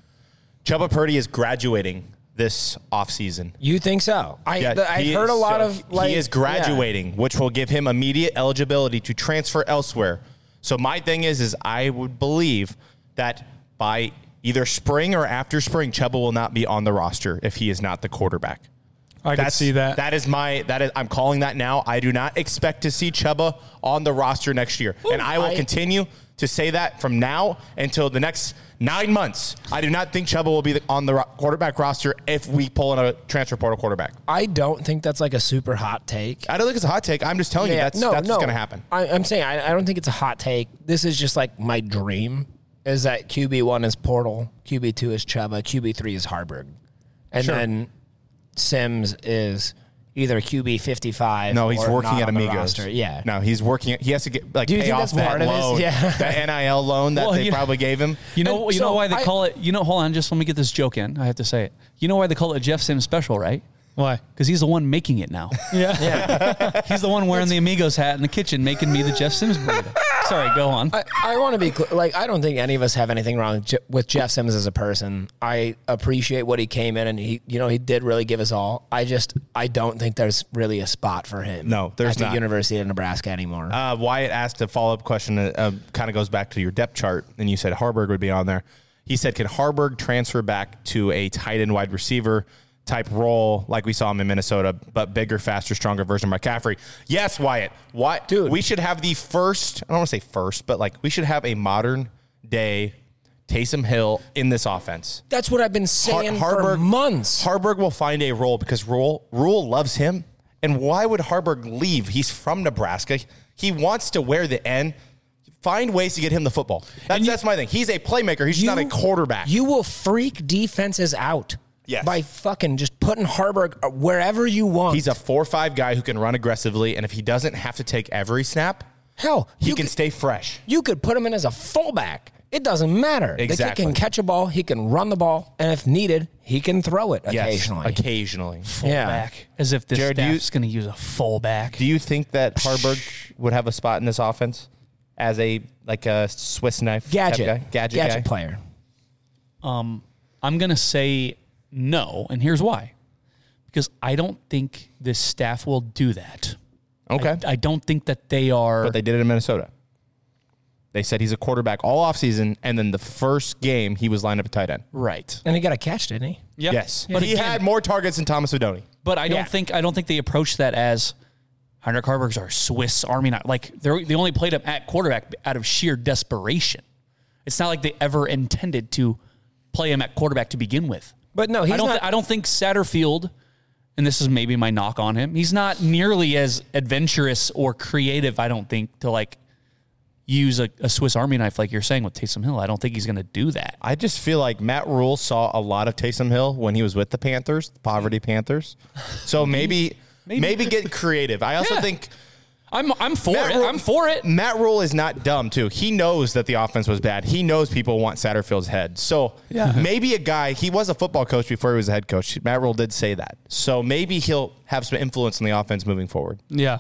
Chubba Purdy is graduating this offseason. You think so? I Yeah, th- I he heard a lot so of like he is graduating, which will give him immediate eligibility to transfer elsewhere. So my thing is, is I would believe that by either spring or after spring, Chubba will not be on the roster if he is not the quarterback. I can see that. That is my that is I'm calling that now. I do not expect to see Chubba on the roster next year, and I will I- continue to say that from now until the next nine months. I do not think Chubba will be the, on the quarterback roster if we pull in a transfer portal quarterback. I don't think that's like a super hot take. I don't think it's a hot take. I'm just telling you that's that's what's going to happen. I, I'm saying I, I don't think it's a hot take. This is just like my dream is that QB one is Portal, QB two is Chubba, QB three is Haarberg, and Sure. then Sims is either QB fifty five. No, he's working not at Amigos. roster. Yeah, No, he's working. At, He has to get like Do you pay think off that's that part of his- loan, yeah. that NIL loan that Well, they you know- probably gave him. You know, And you know why they I- call it. You know, hold on, just let me get this joke in. I have to say it. You know why they call it a Jeff Sims special, right? Why? Because he's the one making it now. Yeah. he's the one wearing the Amigos hat in the kitchen, making me the Jeff Sims burrito. Sorry, go on. I, I want to be clear. Like, I don't think any of us have anything wrong with Je- with Jeff Simmons as a person. I appreciate what he came in and he, you know, he did really give us all. I just, I don't think there's really a spot for him. No, there's at the. University of Nebraska anymore. Uh, Wyatt asked a follow up question. Uh, uh, kind of goes back to your depth chart, and you said Haarberg would be on there. He said, "Can Haarberg transfer back to a tight end wide receiver type role like we saw him in Minnesota, but bigger, faster, stronger version of McCaffrey?" Yes, Wyatt. What, dude? We should have the first. I don't want to say first, but like we should have a modern day Taysom Hill in this offense. That's what I've been saying for months. Haarberg will find a role because Rhule Rhule loves him. And why would Haarberg leave? He's from Nebraska. He wants to wear the N. Find ways to get him the football. That's, that's my thing. He's a playmaker. He's not a quarterback. You will freak defenses out. Yes. By fucking just putting Haarberg uh, wherever you want. He's a four-five guy who can run aggressively, and if he doesn't have to take every snap, hell, he can could- stay fresh. You could put him in as a fullback. It doesn't matter. The kid Exactly. can catch a ball. He can run the ball, and if needed, he can throw it Yes, occasionally. occasionally. Fullback. As if this Jared, staff's going to use a fullback. Do you think that Haarberg would have a spot in this offense as a like a Swiss knife Gadget. guy? gadget, Gadget guy? player. Um, I'm going to say no, and here's why. Because I don't think this staff will do that. Okay. I, I don't think that they are. But they did it in Minnesota. They said he's a quarterback all offseason, and then the first game he was lined up at tight end. right. And he got a catch, didn't he? Yeah. Yes, But but he again- had more targets than Thomas Fidone. But I don't Yeah. think I don't think they approached that as Heinrich Haarberg's our Swiss Army knife. Like they they only played him at quarterback out of sheer desperation. It's not like they ever intended to play him at quarterback to begin with. But no, he's I don't. not- thi- I don't think Satterfield, and this is maybe my knock on him. He's not nearly as adventurous or creative. I don't think to like use a, a Swiss Army knife like you're saying with Taysom Hill. I don't think he's going to do that. I just feel like Matt Rhule saw a lot of Taysom Hill when he was with the Panthers, the poverty Panthers. So maybe maybe, get creative. I also Yeah. think I'm I'm for Matt it. Rhule- I'm for it. Matt Rhule is not dumb too. He knows that the offense was bad. He knows people want Satterfield's head. So Yeah. maybe a guy. He was a football coach before he was a head coach. Matt Rhule did say that. So maybe he'll have some influence in the offense moving forward. Yeah.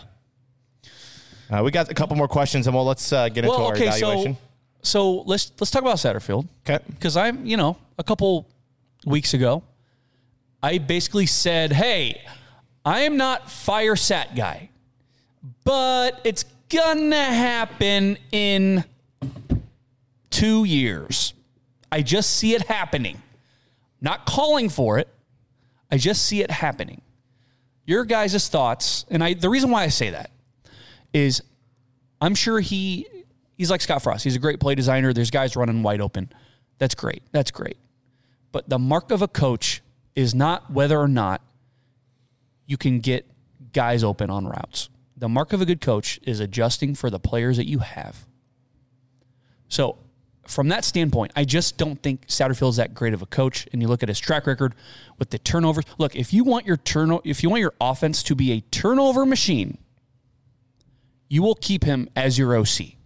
Uh, we got a couple more questions, and well, let's uh, get into our evaluation. So, so let's let's talk about Satterfield. Okay. Because I'm, you know, a couple weeks ago, I basically said, "Hey, I am not fire sat guy, but it's gonna happen in two years. I just see it happening. Not calling for it. I just see it happening. Your guys' thoughts, and I the reason why I say that is I'm sure he he's like Scott Frost. He's a great play designer. There's guys running wide open. That's great. That's great. But the mark of a coach is not whether or not you can get guys open on routes. The mark of a good coach is adjusting for the players that you have. So, from that standpoint, I just don't think Satterfield is that great of a coach. And you look at his track record with the turnovers. Look, if you want your turno- if you want your offense to be a turnover machine, you will keep him as your OC.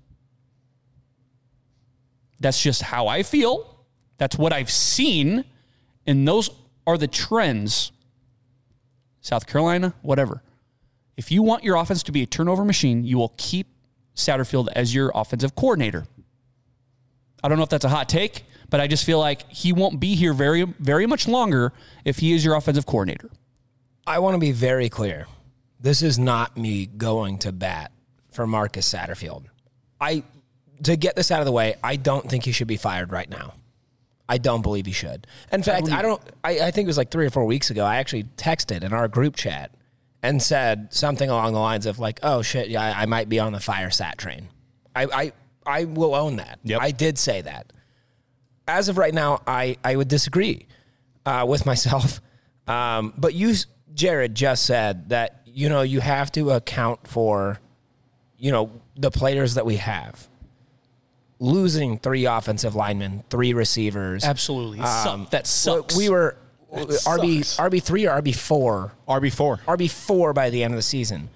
That's just how I feel. That's what I've seen. And those are the trends. South Carolina, whatever. If you want your offense to be a turnover machine, you will keep Satterfield as your offensive coordinator. I don't know if that's a hot take, but I just feel like he won't be here very, very much longer if he is your offensive coordinator. I want to be very clear. This is not me going to bat for Marcus Satterfield. I to get this out of the way, I don't think he should be fired right now. I don't believe he should. In fact, I don't I, I think it was like three or four weeks ago, I actually texted in our group chat and said something along the lines of like, oh shit, yeah, I, I might be on the fire sat train. I I, I will own that. I did say that. As of right now, I, I would disagree uh, with myself. Um, but you, Jared, just said that you know you have to account for, you know, the players that we have. Losing three offensive linemen, three receivers, Absolutely. Suck- that sucks. We were RB. RB three or RB four, RB four, RB four by the end of the season.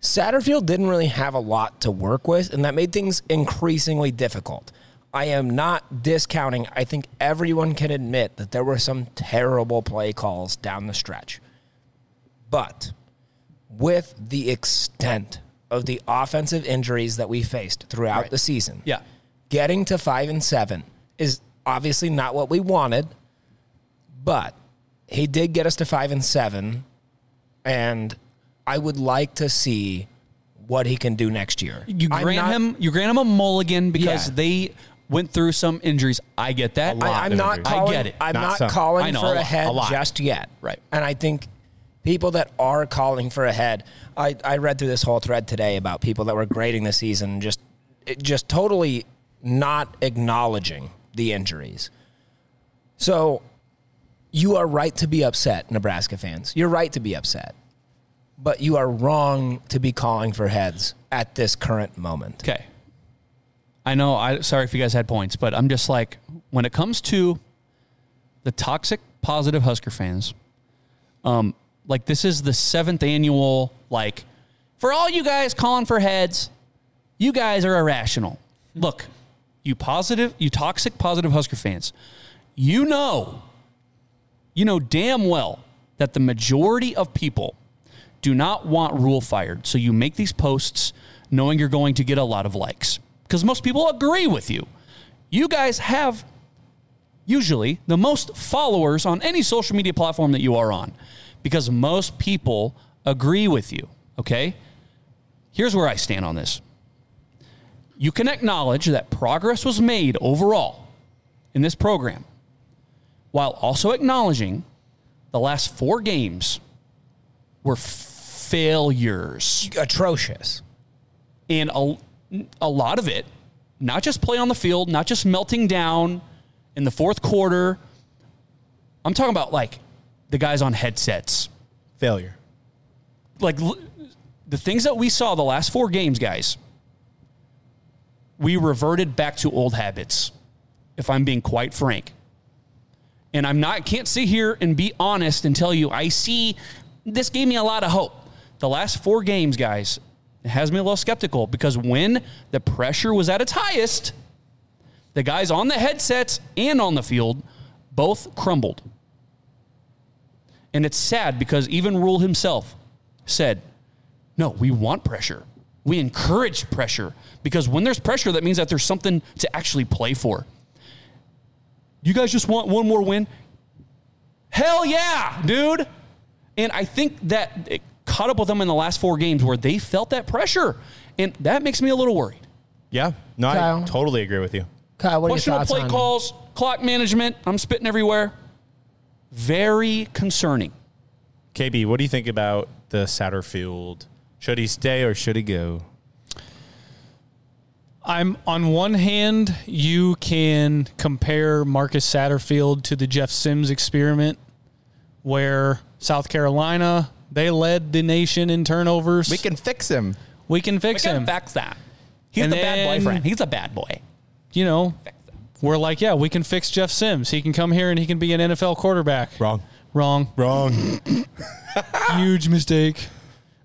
Satterfield didn't really have a lot to work with, and that made things increasingly difficult. I am not discounting. I think everyone can admit that there were some terrible play calls down the stretch. But with the extent of the offensive injuries that we faced throughout Right. the season, Yeah. getting to five and seven is obviously not what we wanted, but he did get us to five and seven, and I would like to see what he can do next year. You I'm grant not- him you grant him a mulligan because Yeah. they went through some injuries. I get that. I, am not calling, I get it. I'm not, some. calling know, for a a, lot, head a just yet. Right. And I think people that are calling for a head, I, I read through this whole thread today about people that were grading the season just it- just totally not acknowledging the injuries. So you are right to be upset, Nebraska fans. You're right to be upset. But you are wrong to be calling for heads at this current moment. Okay. I know. I sorry if you guys had points, but I'm just like when it comes to the toxic positive Husker fans, um, like this is the seventh annual like for all you guys calling for heads, you guys are irrational. Look, you positive, you toxic positive Husker fans, you know, you know damn well that the majority of people do not want Rhule fired. So you make these posts knowing you're going to get a lot of likes because most people agree with you. You guys have usually the most followers on any social media platform that you are on because most people agree with you. Okay. Here's where I stand on this. You can acknowledge that progress was made overall in this program while also acknowledging the last four games were failures. Atrocious. And a, a lot of it, not just play on the field, not just melting down in the fourth quarter. I'm talking about like the guys on headsets. Failure. Like l- the things that we saw the last four games, guys, we reverted back to old habits, if I'm being quite frank. And I'm not can't sit here and be honest and tell you I see this gave me a lot of hope. The last four games, guys, has me a little skeptical because when the pressure was at its highest, the guys on the headsets and on the field both crumbled. And it's sad because even Rhule himself said, no, we want pressure. We encourage pressure because when there's pressure, that means that there's something to actually play for. You guys just want one more win? Hell yeah, dude. And I think that it caught up with them in the last four games where they felt that pressure. And that makes me a little worried. Yeah. No, I totally agree with you. Kyle, what are your Questionable thoughts play on calls, clock management. I'm spitting everywhere. Very concerning. KB, what do you think about the Satterfield? Should he stay or should he go? I'm on one hand, you can compare Marcus Satterfield to the Jeff Sims experiment, where South Carolina they led the nation in turnovers. We can fix him. We can fix We can him. fix that. He's And the bad boyfriend. He's a bad boy. You know, we're like, yeah, we can fix Jeff Sims. He can come here and he can be an NFL quarterback. Wrong. Wrong. Wrong. Huge mistake.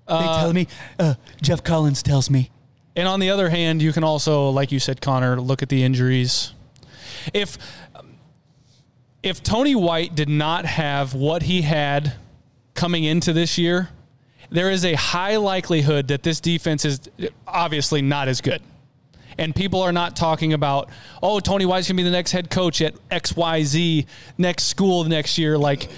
they tell me, uh, Jeff Collins tells me. And on the other hand, you can also, like you said, Connor, look at the injuries. If if Tony White did not have what he had coming into this year, there is a high likelihood that this defense is obviously not as good. And people are not talking about, oh, Tony White's gonna be the next head coach at XYZ next school next year. Like,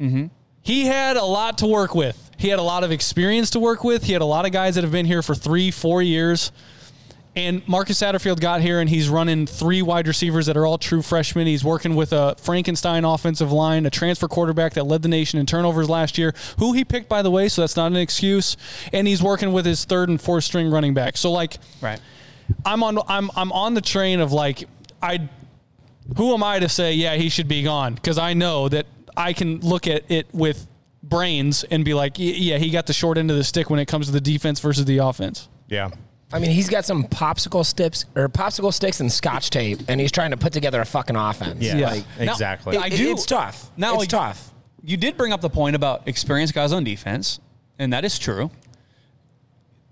mm-hmm. he had a lot to work with. He had a lot of experience to work with. He had a lot of guys that have been here for three, four years. And Marcus Satterfield got here and he's running three wide receivers that are all true freshmen. He's working with a Frankenstein offensive line, a transfer quarterback that led the nation in turnovers last year, who he picked, by the way, so that's not an excuse. And he's working with his third and fourth string running back. So, like, Right. I'm on I'm I'm on the train of like I who am I to say yeah he should be gone because I know that I can look at it with brains and be like yeah he got the short end of the stick when it comes to the defense versus the offense. Yeah. I mean, he's got some popsicle sticks or popsicle sticks and scotch tape, and he's trying to put together a fucking offense. Yeah. Like, exactly. it- I do- It's tough. Now it's you- tough. You did bring up the point about experienced guys on defense, and that is true.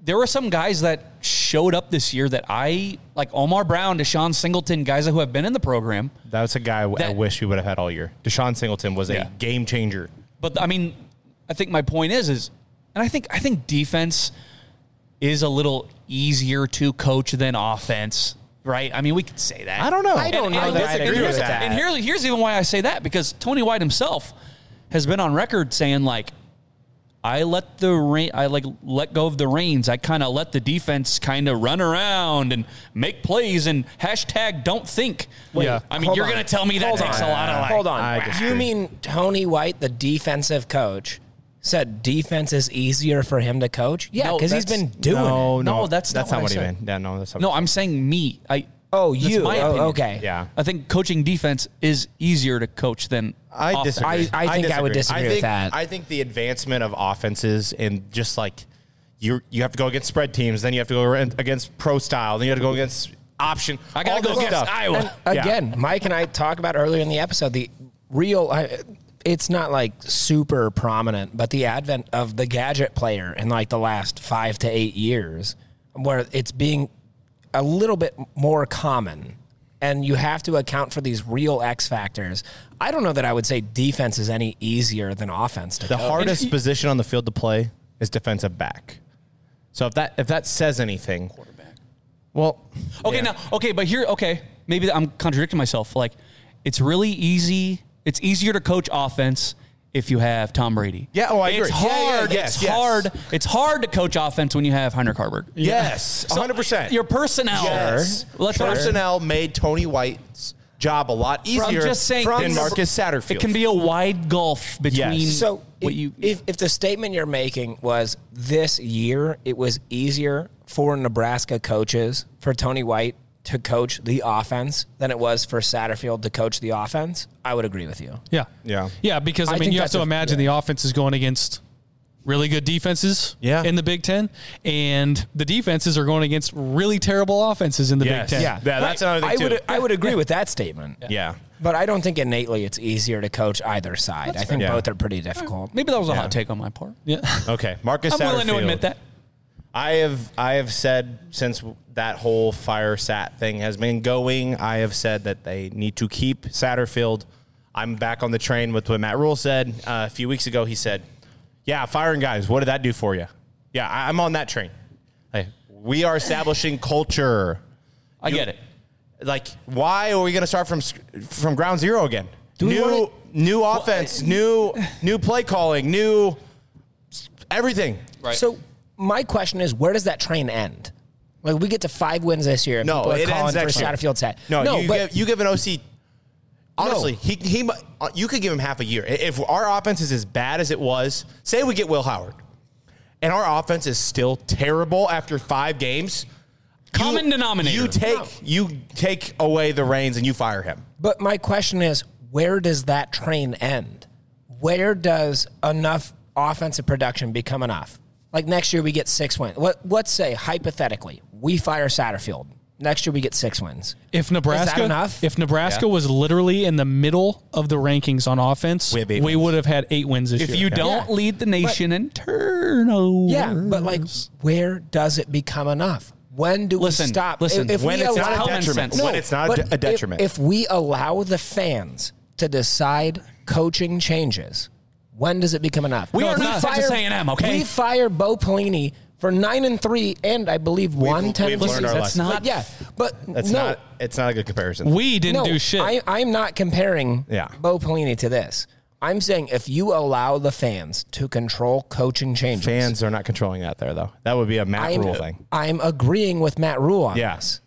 There were some guys that showed up this year that I like Omar Brown, DeShon Singleton, guys who have been in the program. That's a guy I wish we would have had all year. DeShon Singleton was Yeah. a game changer. But I mean, I think my point is is and I think I think defense is a little easier to coach than offense, right? I mean, we could say that. I don't know. I don't know that I'd and agree here's, with that. And here's, here's even why I say that because Tony White himself has been on record saying like, I let the rain, I like let go of the reins. I kind of let the defense kind of run around and make plays and hashtag don't think. Wait, I mean, hold you're going to tell me that Hold takes on. a lot of like. Hold on. I you mean Tony White, the defensive coach, said defense is easier for him to coach? Yeah, No, because he's that's- been doing no, it. no, No, that's that's not not, what what I he said. meant. Yeah, no, that's not No, I'm saying me. I. Oh, that's you. my Oh, okay. Yeah. I think coaching defense is easier to coach than I offense. disagree. I- I think I would disagree with think, that. I think the advancement of offenses and just like you, you have to go against spread teams, then you have to go against pro style, then you have to go against option. I gotta all go against stuff. Iowa. And Yeah. again, Mike and I talked about earlier in the episode the real. I, it's not like super prominent, but the advent of the gadget player in like the last five to eight years, where it's being a little bit more common, and you have to account for these real X factors. I don't know that I would say defense is any easier than offense to The coach. hardest position on the field to play is defensive back. So if that if that says anything, quarterback. Well, Okay, yeah. now okay, but here okay, maybe I'm contradicting myself. Like, it's really easy. It's easier to coach offense if you have Tom Brady. Yeah, oh, I it's agree. Yeah, yeah, hard. yes, it's yes. hard. It's hard to coach offense when you have Hunter Haarberg. Yes, 100%. Your personnel. Yes. Let's Personnel made Tony White's job a lot I'm easier just saying than Marcus Satterfield. It can be a wide gulf between So what if, you if, if the statement you're making was this year it was easier for Nebraska coaches for Tony White to coach the offense than it was for Satterfield to coach the offense, I would agree with you. Yeah. Yeah. Yeah, because I, I mean, think you have to a- imagine the offense is going against really good defenses Yeah. in the Big Ten, and the defenses are going against really terrible offenses in the Yes. Big Ten. Yeah, yeah that's another thing I too. would I would agree with that statement. yeah. yeah. But I don't think innately it's easier to coach either side. I think fair. both are pretty difficult. maybe that was a Yeah. hot take on my part. Yeah. Okay, Marcus I'm willing to admit that. I have I have said since that whole fire sat thing has been going, I have said that they need to keep Satterfield. I'm back on the train with what Matt Rhule said uh, a few weeks ago. He said, "Yeah, firing guys. What did that do for you?" Yeah, I, I'm on that train. Like, we are establishing culture. I get it. Like, why are we going to start from from ground zero again? we new wanna- new offense, new new play calling, new everything. Right. So my question is, where does that train end? Like we get to five wins this year. And No, people are it calling ends for next year. Satterfield's head. No, you, but give, you give an OC. Honestly, he he mu- uh, you could give him half a year. If our offense is as bad as it was, say we get Will Howard, and our offense is still terrible after five games. Common you, denominator. You take you take away the reins and you fire him. But my question is, where does that train end? Where does enough offensive production become enough? Like next year we get six wins. What let's say hypothetically we fire Satterfield. Next year we get six wins. If Nebraska, enough? if Nebraska Yeah. was literally in the middle of the rankings on offense, We we, have eight wins. would have had eight wins this If year. you don't Yeah. lead the nation in turnovers. Yeah, but like, where does it become enough? When do Listen, we stop? listen, if when it's allow, not a detriment. sense. when it's not a, but if- detriment. If, we allow the fans to decide coaching changes, when does it become enough? We are not Texas A&M, okay? We fire Bo Pelini for nine and three, and I believe one ten. we've learned our that's lesson. not- But yeah, but That's no, not. It's not a good comparison. we didn't no, do shit. I, I'm not comparing Yeah. Bo Pelini to this. I'm saying if you allow the fans to control coaching changes, Fans are not controlling that there though. That would be a Matt I'm, Rule thing. I'm agreeing with Matt Rhule on Yeah. this.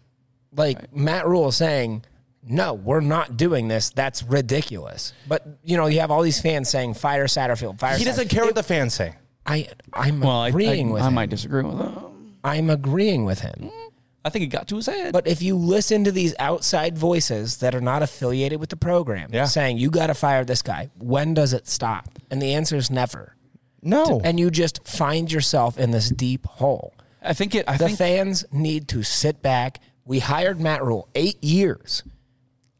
Like Matt Rhule saying, no, we're not doing this. That's ridiculous. But you know, you have all these fans saying, fire Satterfield, fire. He doesn't Satterfield." care what the fans say. I I'm Well, agreeing I, with I him. might disagree with him. I'm agreeing with him. Hmm? I think it got to his head. But if you listen to these outside voices that are not affiliated with the program, Yeah. saying you got to fire this guy, when does it stop? And the answer is never. No. And you just find yourself in this deep hole. I think it. I the think fans need to sit back. We hired Matt Rhule eight years.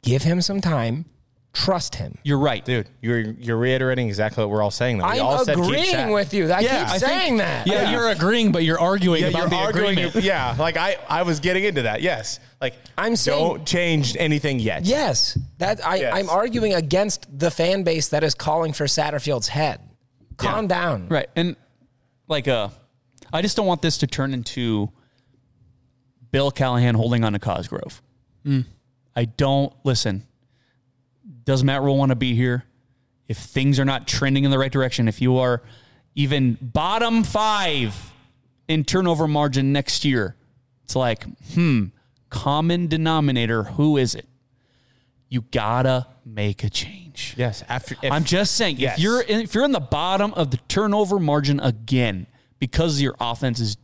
Give him some time. Trust him. you're right, Dude, you're you're reiterating exactly what we're all saying. Though. We I'm all said keep agreeing Sat. with you. I Yeah, keep I think- saying that. yeah, you're agreeing, but you're arguing Yeah, about you're the arguing. agreement. Yeah, like I, I was getting into that. Yes, like I'm saying- don't change anything yet. Yes, that I, Yes. I'm arguing against the fan base that is calling for Satterfield's head. Calm down. right, and like uh, I just don't want this to turn into Bill Callahan holding on to Cosgrove. I don't listen. Does Matt Rhule want to be here? If things are not trending in the right direction, if you are even bottom five in turnover margin next year, it's like, hmm, common denominator. Who is it? You gotta make a change. Yes. After if, I'm just saying, Yes. if you're in, if you're in the bottom of the turnover margin again because your offense is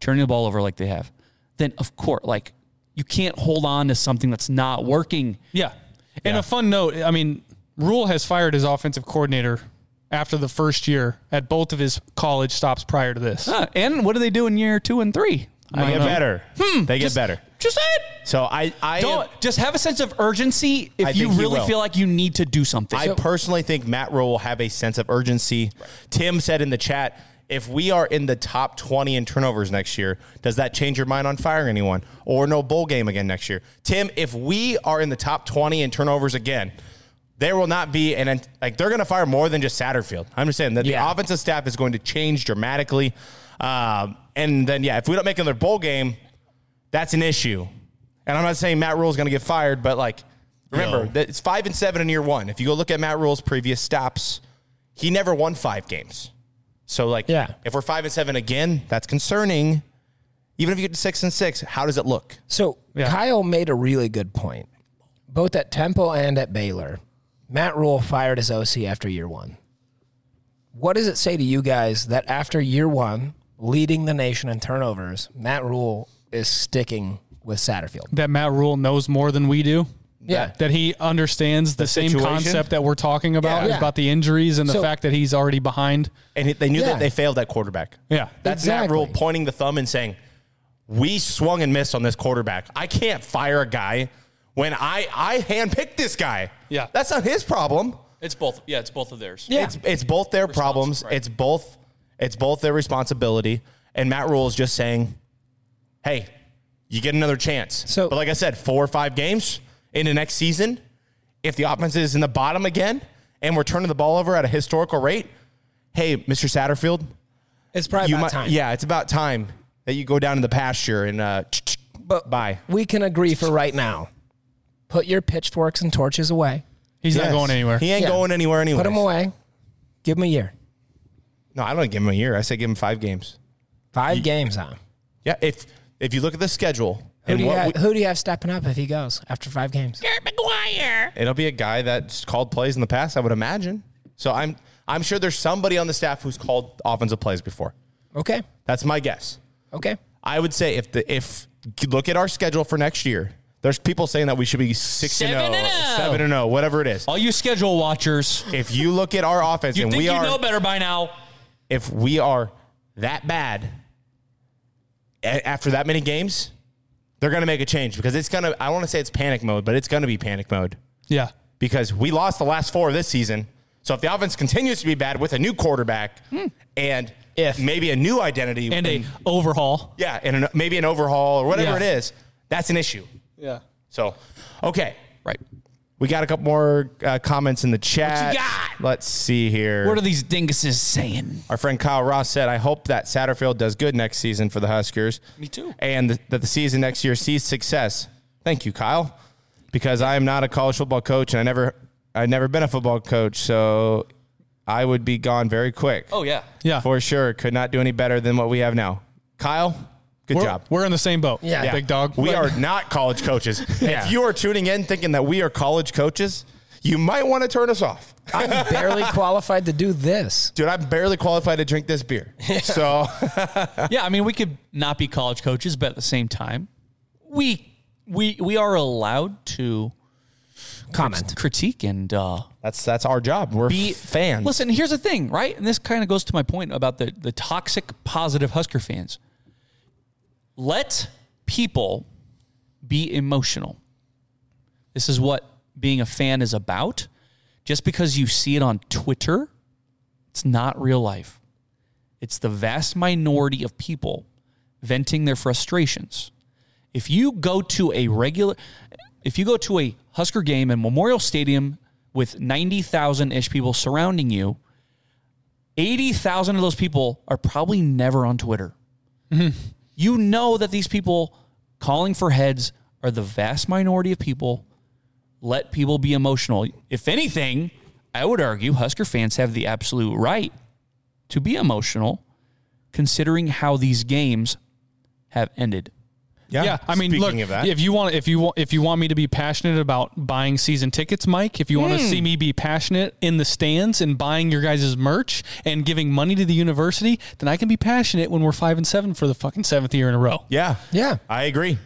turning the ball over like they have, then of course, like you can't hold on to something that's not working. Yeah. And a fun note, I mean, Rhule has fired his offensive coordinator after the first year at both of his college stops prior to this. Ah, and what do they do in year two and three? they get know. better. they get better. Just say it. So I, I Don't just have a sense of urgency if I you really feel like you need to do something. I personally think Matt Rhule will have a sense of urgency. Tim said in the chat, if we are in the top 20 in turnovers next year, does that change your mind on firing anyone or no bowl game again next year? Tim, if we are in the top 20 in turnovers again, there will not be an like they're going to fire more than just Satterfield. I'm just saying that Yeah. the offensive staff is going to change dramatically. Um, and then yeah, if we don't make another bowl game, that's an issue. And I'm not saying Matt Rhule is going to get fired, but like, remember that it's five and seven in year one. If you go look at Matt Rhule's previous stops, he never won five games. So like, Yeah. if we're five and seven again, that's concerning. Even if you get to six and six, how does it look? So Kyle made a really good point. both at Temple and at Baylor, Matt Rhule fired his OC after year one. What does it say to you guys that after year one, leading the nation in turnovers, Matt Rhule is sticking with Satterfield? That Matt Rhule knows more than we do. Yeah. That he understands the, The same situation? concept that we're talking about Yeah. about the injuries and the So- fact that he's already behind. And he- they knew Yeah. that they failed at quarterback. Yeah. That's Matt Rhule pointing the thumb and saying, "We swung and missed on this quarterback. I can't fire a guy when I I handpicked this guy. Yeah. that's not his problem. It's both. Yeah, it's both of theirs. It's it's both their problems. It's both it's both their responsibility. And Matt Rhule is just saying, "Hey, you get another chance." So, but like I said, four or five games into next season, if the offense is in the bottom again and we're turning the ball over at a historical rate, hey, Mr. Satterfield, it's probably about might- time. Yeah, it's about time that you go down to the pasture and uh, but bye. We can agree for right now. Put your pitchforks and torches away. He's not going anywhere. He ain't going anywhere Put him away. Give him a year. No, I don't give him a year. I say give him five games. Five games, huh? Yeah, if if you look at the schedule Who do, you what have, we- who do you have stepping up if he goes after five games? Garrett McGuire. It'll be a guy that's called plays in the past, I would imagine. So I'm I'm sure there's somebody on the staff who's called offensive plays before. Okay. That's my guess. Okay. I would say if the if you look at our schedule for next year, there's people saying that we should be six Seven oh, and and oh, oh. seven and oh, whatever it is. All you schedule watchers, If you look at our offense you and think we you are know better by now. if we are that bad after that many games, they're going to make a change because it's going to, I want to say it's panic mode, but it's going to be panic mode Yeah. because we lost the last four of this season. So if the offense continues to be bad with a new quarterback hmm. and if maybe a new identity And a overhaul. yeah, and an, maybe an overhaul or whatever Yeah. it is, that's an issue. Yeah. So, okay. Right. We got a couple more uh, comments in the chat. got? Let's see here. What are these dinguses saying? Our friend Kyle Ross said, I hope that Satterfield does good next season for the Huskers. Me too. And th- that the season next year sees success. Thank you, Kyle. Because I am not a college football coach and I never I've never been a football coach, so I would be gone very quick. Oh yeah. Yeah. For sure. Could not do any better than what we have now. Kyle, good we're, job. We're in the same boat. Yeah. Big dog. We Like- are not college coaches. Yeah. If you are tuning in thinking that we are college coaches, you might want to turn us off. I'm barely qualified to do this. Dude, I'm barely qualified to drink this beer. So yeah, I mean, we could not be college coaches, but at the same time, we we we are allowed to Comment. critique, and uh, that's that's our job. We're be fans. Listen, here's the thing, right? And this kind of goes to my point about the the toxic positive Husker fans. Let people be emotional. This is what being a fan is about. Just because you see it on Twitter, it's not real life. It's the vast minority of people venting their frustrations. If you go to a regular, if you go to a Husker game in Memorial Stadium with 90,000 ish people surrounding you, 80,000 of those people are probably never on Twitter. Mm-hmm. You know that these people calling for heads are the vast minority of people. Let people be emotional. If anything, I would argue Husker fans have the absolute right to be emotional considering how these games have ended. Yeah, Yeah. I mean, Speaking look, of that. if you want, if you want, if you want me to be passionate about buying season tickets, Mike, if you want to hmm. see me be passionate in the stands and buying your guys' merch and giving money to the university, then I can be passionate when we're five and seven for the fucking seventh year in a row. yeah, Yeah. I agree.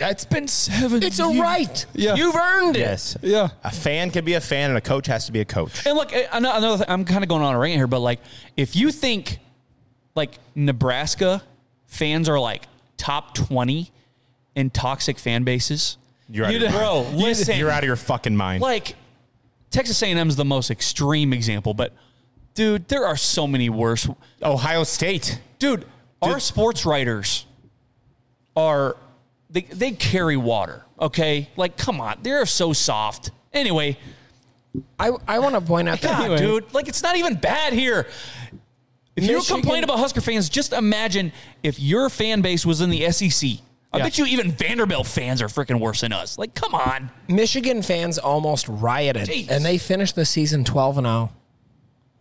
That's been seven. It's a right. Yeah. You've earned it. Yes. Yeah. A fan can be a fan and a coach has to be a coach. And look, another another thing, I'm kind of going on a rant here, but like, if you think like Nebraska fans are like top 20 in toxic fan bases, You're out of you- your bro, mind. listen, You're out of your fucking mind. like Texas A&M is the most extreme example, but dude, there are so many worse. Ohio State. Dude, our sports writers are they they carry water. Okay, like come on, they're so soft. Anyway, I, I want to point out that God, dude, like it's not even bad here. If you complain about Husker fans, just imagine if your fan base was in the SEC. I Yeah. bet you even Vanderbilt fans are freaking worse than us. Like, come on. Michigan fans almost rioted, Jeez. and they finished the season 12 and 0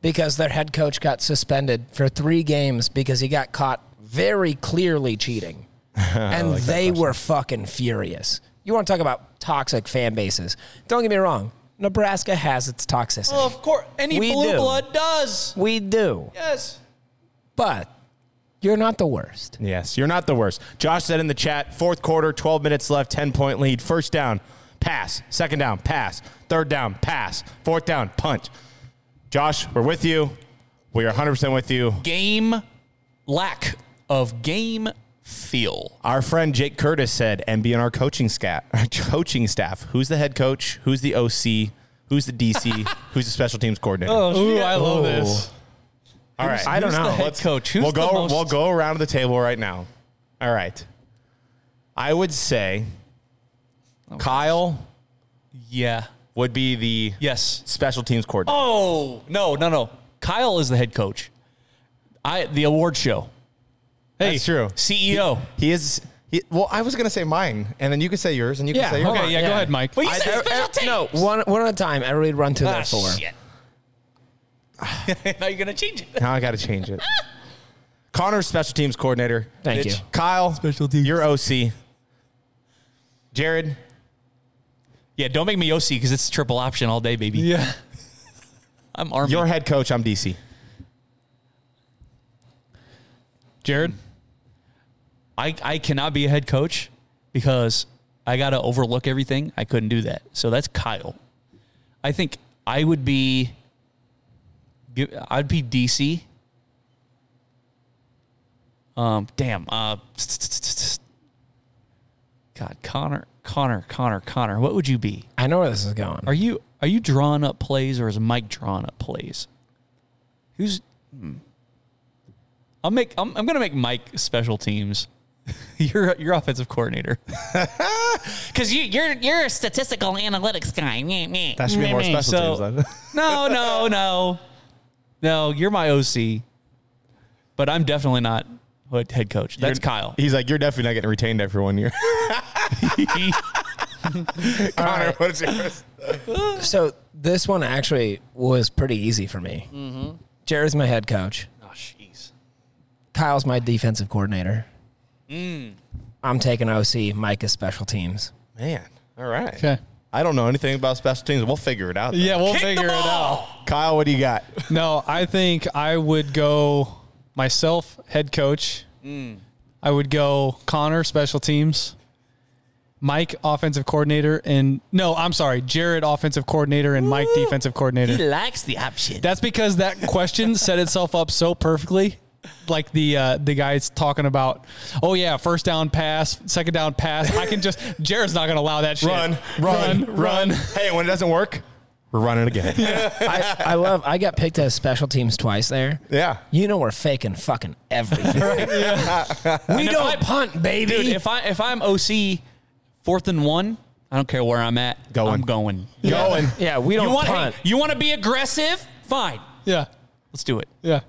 because their head coach got suspended for three games because he got caught very clearly cheating, and they were fucking furious. You want to talk about toxic fan bases. Don't get me wrong. Nebraska has its toxicity. Well, of course, any We blue do. blood does. We do. Yes. But you're not the worst. Yes, you're not the worst. Josh said in the chat, fourth quarter, 12 minutes left, 10 point lead. First down, pass. Second down, pass. Third down, pass. Fourth down, punt. Josh, we're with you. We are 100% with you. Game lack of game feel. Our friend Jake Curtis said, and be in our coaching staff. Coaching staff. Who's the head coach? Who's the OC? Who's the DC? Who's the special teams coordinator? Oh, Ooh, I love this. All right. I don't Who's the know. head Let's- coach? Who's we'll the go. most- We'll go around the table right now. All right. I would say Kyle Yeah. would be the Yes. special teams coordinator. Oh no no no! Kyle is the head coach. I the award show. Hey, That's true. CEO. He is. He, well, I was gonna say mine, and then you could say yours, and you Yeah, can say hold yours. on, yeah. Go ahead, Mike. Well, you I- said I- special I- teams. no, one, one at a time. Everybody run through Ah, their four. shit. now you're gonna change it. Now I got to change it. Connor's special teams coordinator. Thank Mitch. you. Kyle, special teams. Your OC. Jared. Yeah, don't make me OC because it's triple option all day, baby. Yeah. I'm army. Your head coach. I'm DC. Jared? I I cannot be a head coach because I got to overlook everything. I couldn't do that. So that's Kyle. I think I would be. Give- I'd be DC. Um, damn. Uh, God, Connor, Connor, Connor, Connor. What would you be? I know where this is going. Are you are you drawing up plays or is Mike drawing up plays? Who's? hmm. I'll make. I'm, I'm gonna make Mike special teams. you're your offensive coordinator. Because you, you're you're a statistical analytics guy. Meh, meh. That should be more Meh, meh. special So- teams. Then. No, no, no, no. You're my OC, but I'm definitely not head coach. That's You're- Kyle. He's like, you're definitely not getting retained after one year. Connor, what's yours? So this one actually was pretty easy for me. Mm-hmm. Jared's my head coach. Oh, jeez. Kyle's my defensive coordinator. Mm. I'm taking OC. Mike is special teams. Man, all right. Okay. I don't know anything about special teams. We'll figure it out. though. Yeah, we'll Kick figure it out. Kyle, what do you got? No, I think I would go myself, head coach. Mm. I would go Connor, special teams. Mike, offensive coordinator, and no, I'm sorry, Jared, offensive coordinator, and Mike, defensive coordinator. He likes the option. That's because that question set itself up so perfectly. Like the uh, the guys talking about, oh yeah, first down pass, second down pass. I can just Jared's not gonna allow that shit. Run, run, run, run. Hey, when it doesn't work, we're running again. I, I love. I got picked as special teams twice there. Yeah. You know we're faking fucking everything. we And if don't I- punt, baby. Dude, if I if I'm OC, fourth and one, I don't care where I'm at. Going. I'm going. Going. yeah, we don't you want punt. you want to be aggressive? Fine. Yeah, Let's do it. yeah.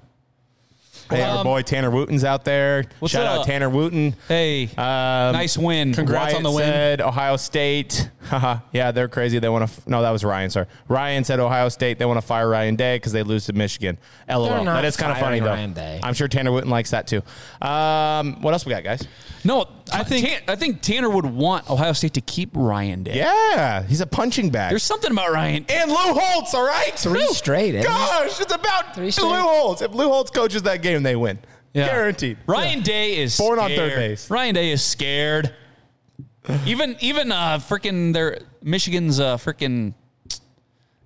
Hey, our Um, boy Tanner Wooten's out there. What's Shout up? out Tanner Wooten. Hey, Um, nice win. Congrats Wyatt on the win. Said Ohio State. Haha. yeah, they're crazy. They want to. F- no, that was Ryan. Sorry, Ryan said Ohio State. They want to fire Ryan Day because they lose to Michigan. LOL. They're not That is kind of funny firing though. Ryan Day. I'm sure Tanner Wooten likes that too. Um, what else we got, guys? No, I think I think Tanner would want Ohio State to keep Ryan Day. Yeah, he's a punching bag. There's something about Ryan. and Lou Holtz. All right, Three straight, isn't it? Gosh, it's about Three Lou straight. Holtz. If Lou Holtz coaches that game, they win. Yeah. Guaranteed. Ryan Day is Born on scared. third base. Ryan Day is scared. even even uh freaking their Michigan's uh freaking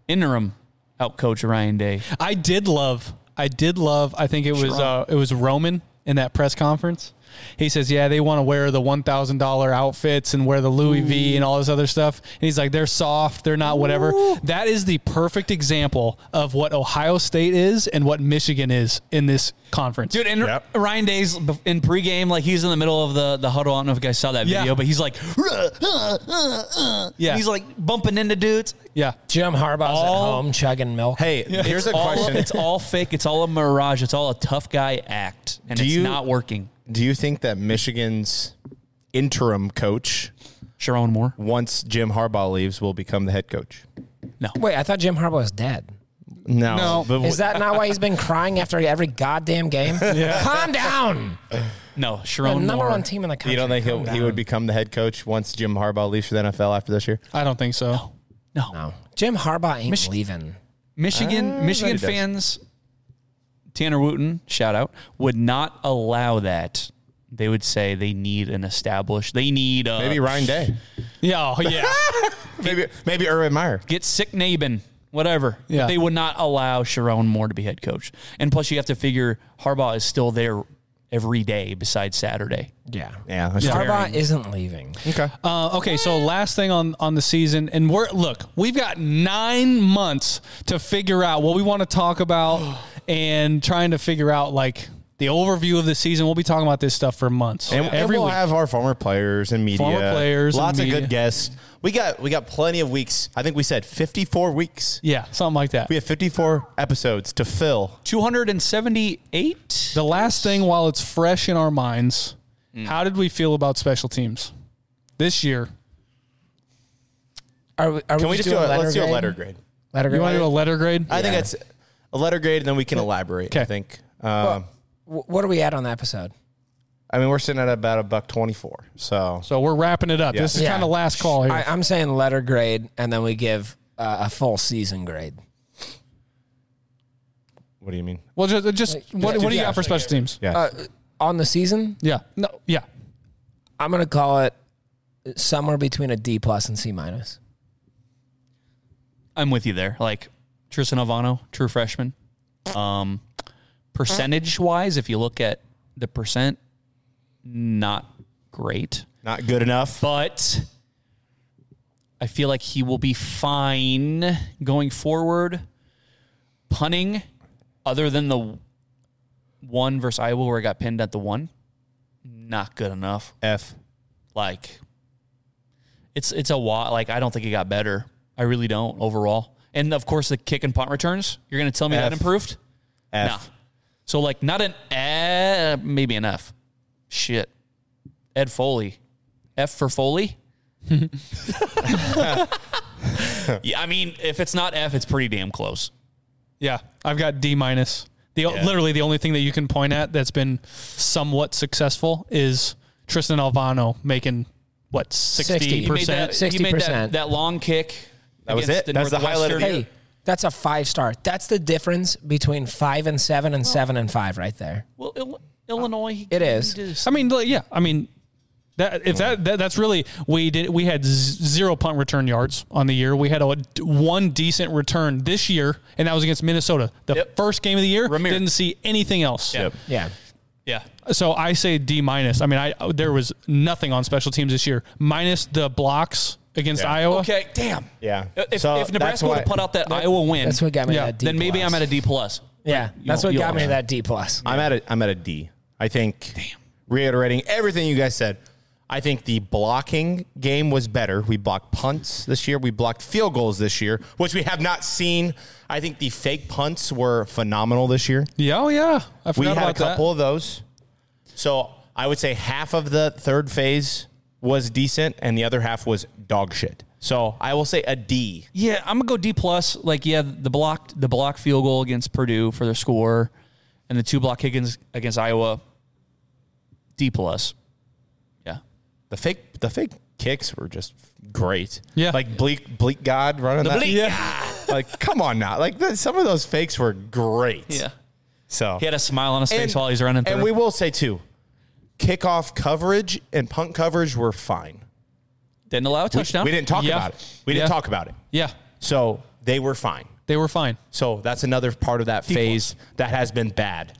interim out coach Ryan Day. I did love. I did love. I think it was uh, it was Roman in that press conference. He says, "Yeah, they want to wear the one thousand dollar outfits and wear the Louis V and all this other stuff." And he's like, "They're soft. They're not whatever." That is the perfect example of what Ohio State is and what Michigan is in this conference, Dude, and Yep. Ryan Day's in pregame, like he's in the middle of the, the huddle. I don't know if you guys saw that Yeah. video, but he's like, "Uh, uh, uh, uh." Yeah. he's like bumping into dudes. Yeah, Jim Harbaugh's All- at home chugging milk. Hey, here's It's a all- question. It's all fake. It's all a mirage. It's all a tough guy act, and Do it's you- not working. Do you think that Michigan's interim coach, Sherrone Moore. once Jim Harbaugh leaves, will become the head coach? No. Wait, I thought Jim Harbaugh was dead. No. No. But Is that not why he's been crying after every goddamn game? Calm down. No, Sherrone the number Moore. one team in the country. You don't think he'll, he would become the head coach once Jim Harbaugh leaves for the NFL after this year? I don't think so. No. No. Jim Harbaugh ain't Mich- leaving. Michigan, Uh, Michigan bet he does. fans, Tanner Wooten, shout out, would not allow that. They would say they need an established. They need uh, Maybe Ryan Day. Yeah, oh, yeah. maybe maybe Urban Meyer. get sick Naben, whatever. Yeah. But they would not allow Sherrone Moore to be head coach. And plus, you have to figure Harbaugh is still there every day besides Saturday. Yeah. Yeah, that's Yeah. true. Harbaugh isn't leaving. Okay. Uh, okay, so last thing on on the season, and we're look, we've got nine months to figure out what we want to talk about, and trying to figure out like the overview of the season. We'll be talking about this stuff for months. And, and we'll week. have our former players and media, Former players and lots of media. good guests. We got we got plenty of weeks. I think we said fifty four weeks. yeah, something like that. We have fifty four episodes to fill. 278? The last thing, while it's fresh in our minds, mm. how did we feel about special teams this year? Are we, are Can we just do a letter let's do a grade? letter grade? Letter grade. You want to do a letter grade? I think Yeah. It's a letter grade, and then we can elaborate. I Okay. think. Um, Wh- what are we at on the episode? I mean, we're sitting at about a buck twenty four. So So we're wrapping it up. Yeah. This is Yeah. kind of last call here. I, I'm saying letter grade, and then we give uh, a full season grade. what do you mean? well, just, just what, what do you yeah. got for special teams? Yeah. Uh, on the season, Yeah. No. Yeah. I'm gonna call it somewhere between a D plus and C minus. I'm with you there. Like Tristan Alvano, true freshman. Um, percentage wise, if you look at the percent, not great, Not good enough. but I feel like he will be fine going forward. Punting, other than the one versus Iowa where I got pinned at the one, not good enough. F. Like, it's it's a while. Like, I don't think it got better. I really don't overall. And of course, the kick and punt returns. You're going to tell me that improved? F. Nah. So like, not an eh, maybe an F. Shit. Ed Foley, F for Foley. yeah, I mean, if it's not F, it's pretty damn close. Yeah, I've got D minus. The Yeah. literally the only thing that you can point at that's been somewhat successful is Tristan Alvano making what sixty He made percent. that, he made that, 60%. that long kick. That was against it? That's the highlight of the Northwestern. Hey, that's a five star. That's the difference between five and seven and seven and five, right there. Well, Il- Illinois. he- It is. he did his- I mean, like, yeah, I mean. That, if that, that that's really we did we had z- zero punt return yards on the year. We had a one decent return this year, and that was against Minnesota. The Yep. first game of the year, Ramir. didn't see anything else. Yep. Yeah. Yeah. So I say D minus. I mean, I there was nothing on special teams this year, minus the blocks against Yeah. Iowa. Okay. Damn. Yeah. Uh, if, So if that's Nebraska would why- have put out that Iowa win, That's what got me Yeah, that D then maybe plus. I'm at a D plus. Yeah, you that's what got me to that D plus. I'm at a I'm at a D. I think reiterating everything you guys said. I think the blocking game was better. We blocked punts this year. We blocked field goals this year, which we have not seen. I think the fake punts were phenomenal this year. Yeah, oh yeah, I forgot We had a about that. couple of those. So I would say half of the third phase was decent, and the other half was dog shit. So I will say a D. Yeah, I'm gonna go D plus. Like, yeah, the blocked the block field goal against Purdue for their score, and the two block kick against, Iowa. D plus. Yeah. The fake the fake kicks were just great. Yeah. like bleak bleak God running that. bleak yeah, like come on now. Like the, some of those fakes were great. Yeah. So He had a smile on his face And- while he's running through. And we will say too, kickoff coverage and punt coverage were fine. didn't allow a touchdown. we didn't talk Yeah. about it. We didn't Yeah. talk about it. Yeah, So they were fine. they were fine. So that's another part of that phase that has been bad.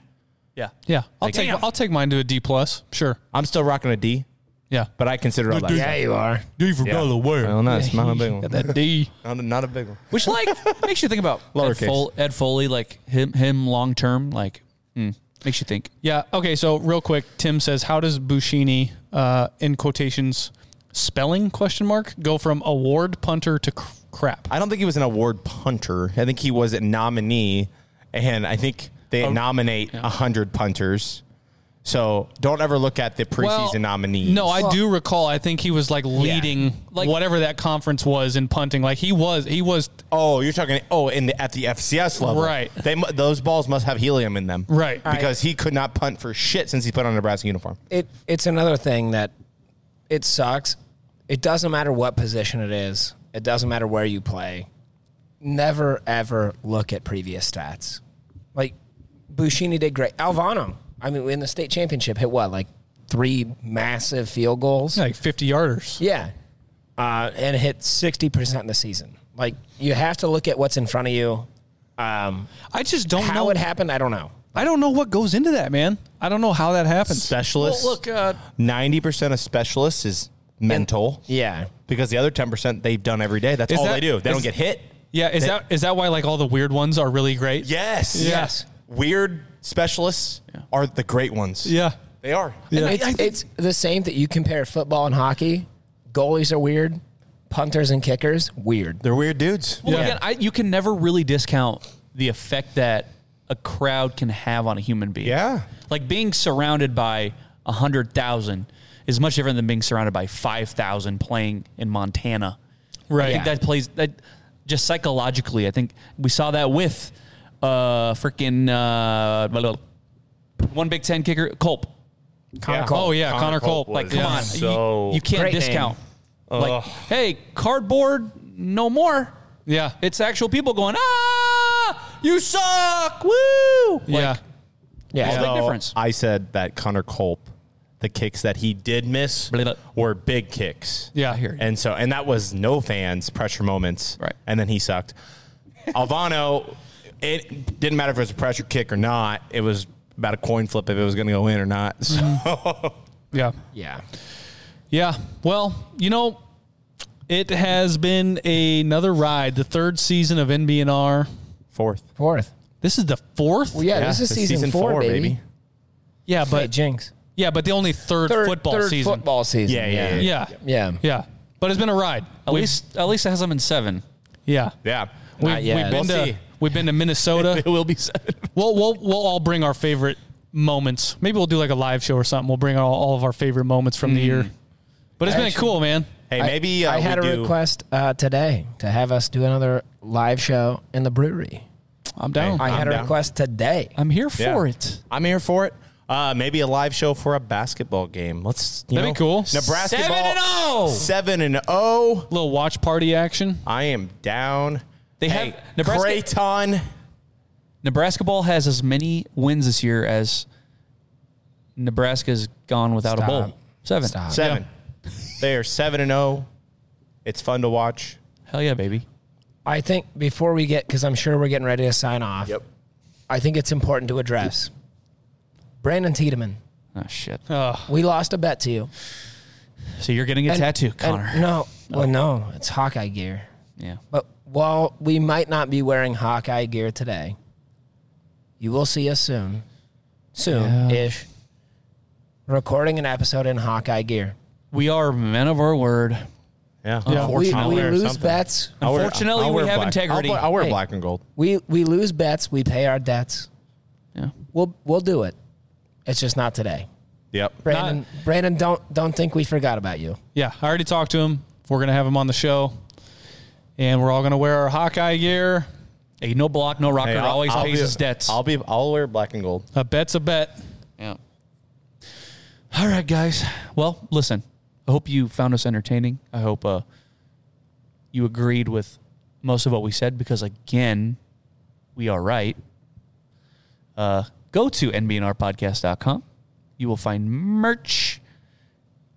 Yeah. Yeah, I'll Like, take damn. I'll take mine to a D plus. Sure. I'm still rocking a D, Yeah. but I consider it a less. Yeah, you are. D for Yeah. Well, no, it's not a big one. That D. Not a, not a big one. Which like makes you think about Ed, Lowercase. Fol- Ed Foley, like him him long term, like hmm, makes you think. Yeah. Okay. So real quick, Tim says, how does Buschini, uh, in quotations, spelling question mark go from award punter to cr- crap? I don't think he was an award punter. I think he was a nominee, and I think they nominate a hundred punters. So don't ever look at the preseason Well, nominees. No, I do recall. I think he was like leading like whatever that conference was in punting. Like he was, he was. Oh, you're talking. Oh, in the, at the FCS level, Right. They those balls must have helium in them, Right. Because he could not punt for shit since he put on a Nebraska uniform. it it's another thing that it sucks. It doesn't matter what position it is. It doesn't matter where you play. Never ever look at previous stats. Like Buschini did great. Alvano, I mean, in the state championship, hit what like three massive field goals, like fifty yarders. Yeah, uh, and hit sixty percent in the season. Like you have to look at what's in front of you. Um, I just don't how know it happened. I don't know. I don't know what goes into that, man. I don't know how that happens. Specialists. Well, look, uh, ninety percent of specialists is mental. yeah, because the other ten percent they've done every day. That's Is all that- they do. They is- don't get hit. Yeah, is They- that is that why like all the weird ones are really great? Yes. Yes. Weird specialists are the great ones. Yeah. They are. And it's, it's the same that you compare football and hockey. Goalies are weird. Punters and kickers, weird. They're weird dudes. Well, again, I, you can never really discount the effect that a crowd can have on a human being. Yeah. Like being surrounded by a hundred thousand is much different than being surrounded by five thousand playing in Montana. Right. I think that plays that just psychologically. I think we saw that with uh freaking uh one Big Ten kicker Culp. Connor Yeah. Culp. Oh, yeah, Connor Culp Like, come on, so- you, you can't Great name. discount. Ugh. Like, hey, cardboard, no more. Yeah, it's actual people going, ah, you suck, woo. Yeah. Yeah, it's a big difference. I said that Connor Culp, the kicks that he did miss were big kicks. Yeah, I hear And so, and that was no fans pressure moments. Right. And then he sucked. Alvano, it didn't matter if it was a pressure kick or not. It was about a coin flip if it was going to go in or not. So, mm-hmm. Yeah. Yeah. Yeah. Well, you know, it has been another ride. The third season of NBNR. Fourth. Fourth. This is the fourth? Well, yeah, this is season, four, baby. Yeah, but Hey, Jinx. Yeah, but the only third, Third- football third season. football season, Yeah, yeah, yeah. yeah, Yeah. yeah. But it's been a ride. At We've- least, at least it hasn't been seven. yeah, yeah. We've, Not yet. we've been We'll to see. We've been to Minnesota. it will be seven. We'll we'll we'll all bring our favorite moments. Maybe we'll do like a live show or something. We'll bring all, all of our favorite moments from the year. But it's been Actually- cool, man. Hey, I- maybe uh, I, had we a do- request uh, today to have us do another live show in the brewery. I'm down. I had I'm a down. request today. I'm here Yeah. for it. I'm here for it. Uh, maybe a live show for a basketball game. Let's. You That'd know, be cool. Nebraska Seven ball- and oh! Seven and oh. Little watch party action. I am down. They hey, have Nebraska. Creighton. Nebraska ball has as many wins this year as Nebraska's gone without a bowl. Seven. Stop. Seven. They are seven and zero. It's fun to watch. Hell yeah, baby. I think before we get, because I'm sure we're getting ready to sign off. Yep. I think it's important to address Brandon Tiedemann. Oh shit. Oh. We lost a bet to you. So you're getting a And- tattoo, Connor. no, well, oh. no, it's Hawkeye gear. Yeah. But while we might not be wearing Hawkeye gear today, you will see us soon, soon ish, recording an episode in Hawkeye gear. We are men of our word. Yeah. We, Unfortunately. we I'll wear lose something. bets. I'll wear- Unfortunately, I'll we wear have black. integrity. I'll, wear- I'll wear Hey. black and gold. We we lose bets. We pay our debts. Yeah. We'll we'll do it. It's just not today. Yep. Brandon, Brandon, don't don't think we forgot about you. Yeah, I already talked to him. We're gonna have him on the show, and we're all gonna wear our Hawkeye gear. Hey, no block, no rocker. Hey, I'll- always I'll pays be- his debts. I'll be. I'll wear black and gold. A bet's a bet. Yeah. All right, guys. Well, listen. I hope you found us entertaining. I hope uh, you agreed with most of what we said because, again, we are right. Uh, go to nbnrpodcast.com. You will find merch.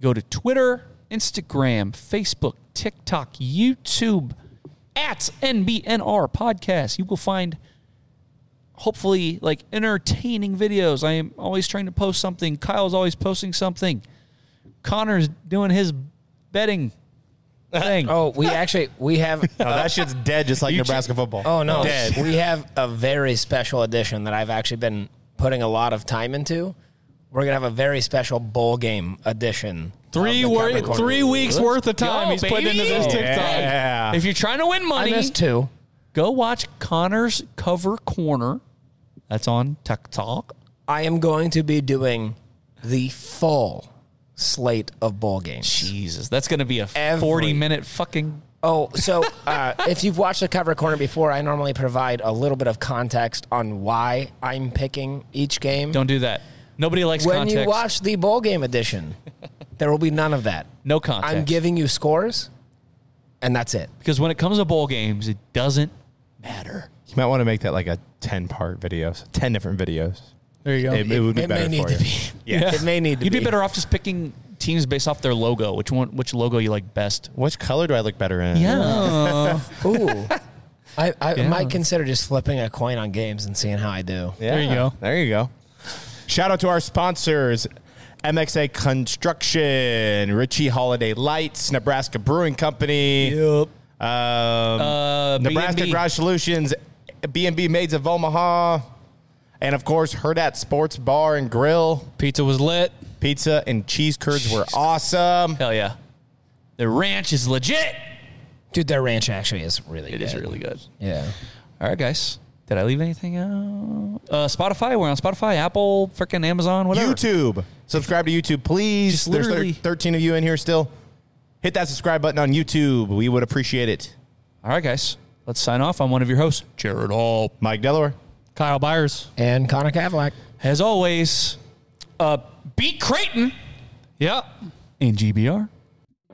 Go to Twitter, Instagram, Facebook, TikTok, YouTube at NBNR Podcast. You will find hopefully like entertaining videos. I am always trying to post something. Kyle's always posting something. Connor's doing his betting thing. Oh, we actually we have. No, that shit's dead, just like You Nebraska football. Oh no, dead. we have a very special edition that I've actually been putting a lot of time into. We're gonna have a very special bowl game edition. Three wor- three Review. weeks worth of time go, he's putting into this TikTok. Yeah. If you're trying to win I money, missed two. go watch Connor's cover corner. That's on TikTok. I am going to be doing the full slate of ball games. Jesus, that's going to be a Every- 40 minute fucking. Oh, so uh, if you've watched the cover corner before, I normally provide a little bit of context on why I'm picking each game. Don't do that. Nobody likes when context. you watch the bowl game edition, there will be none of that. no context. I'm giving you scores, and that's it. because when it comes to bowl games, it doesn't matter. You might want to make that like a 10 part video, so 10 different videos. There you go. It, it would be it better may need for to you. be. Yeah. It may need to You'd be be. better off just picking teams based off their logo. Which one? Which logo you like best? Which color do I look better in? Yeah. Ooh. I, I Yeah. might consider just flipping a coin on games and seeing how I do. There you go. There you go. Shout out to our sponsors. MXA Construction, Richey Holiday Lights, Nebraska Brewing Company, yep. um, Uh, Nebraska B&B. Garage Solutions, B&B Maids of Omaha, and of course, Hurrdat Sports Bar and Grill. Pizza was lit. Pizza and cheese curds were awesome. Hell yeah. The ranch is legit. Dude, their ranch actually is really It good. is really good. Yeah. All right, guys. Did I leave anything out? Uh, Spotify. We're on Spotify, Apple, freaking Amazon, whatever. YouTube. Subscribe to YouTube, please. Just There's thir- 13 of you in here still. Hit that subscribe button on YouTube. We would appreciate it. All right, guys. Let's sign off. I'm one of your hosts, Jared Hall. Mike Delaware. Kyle Byers. And Connor Cavlack. As always, uh, beat Creighton Yep. in GBR.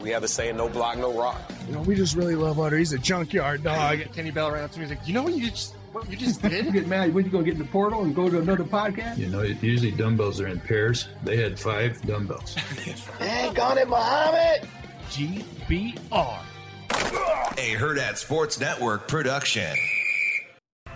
We have a saying, no block, no rock. You know, we just really love Otter. He's a junkyard dog. Kenny Bell ran up to me. He's like, you know what you just what you just You did? get mad when you gonna get in the portal and go to another podcast? You know, usually dumbbells are in pairs. They had five dumbbells. Dang on it, Muhammad! GBR. A Hurrdat Sports Network production.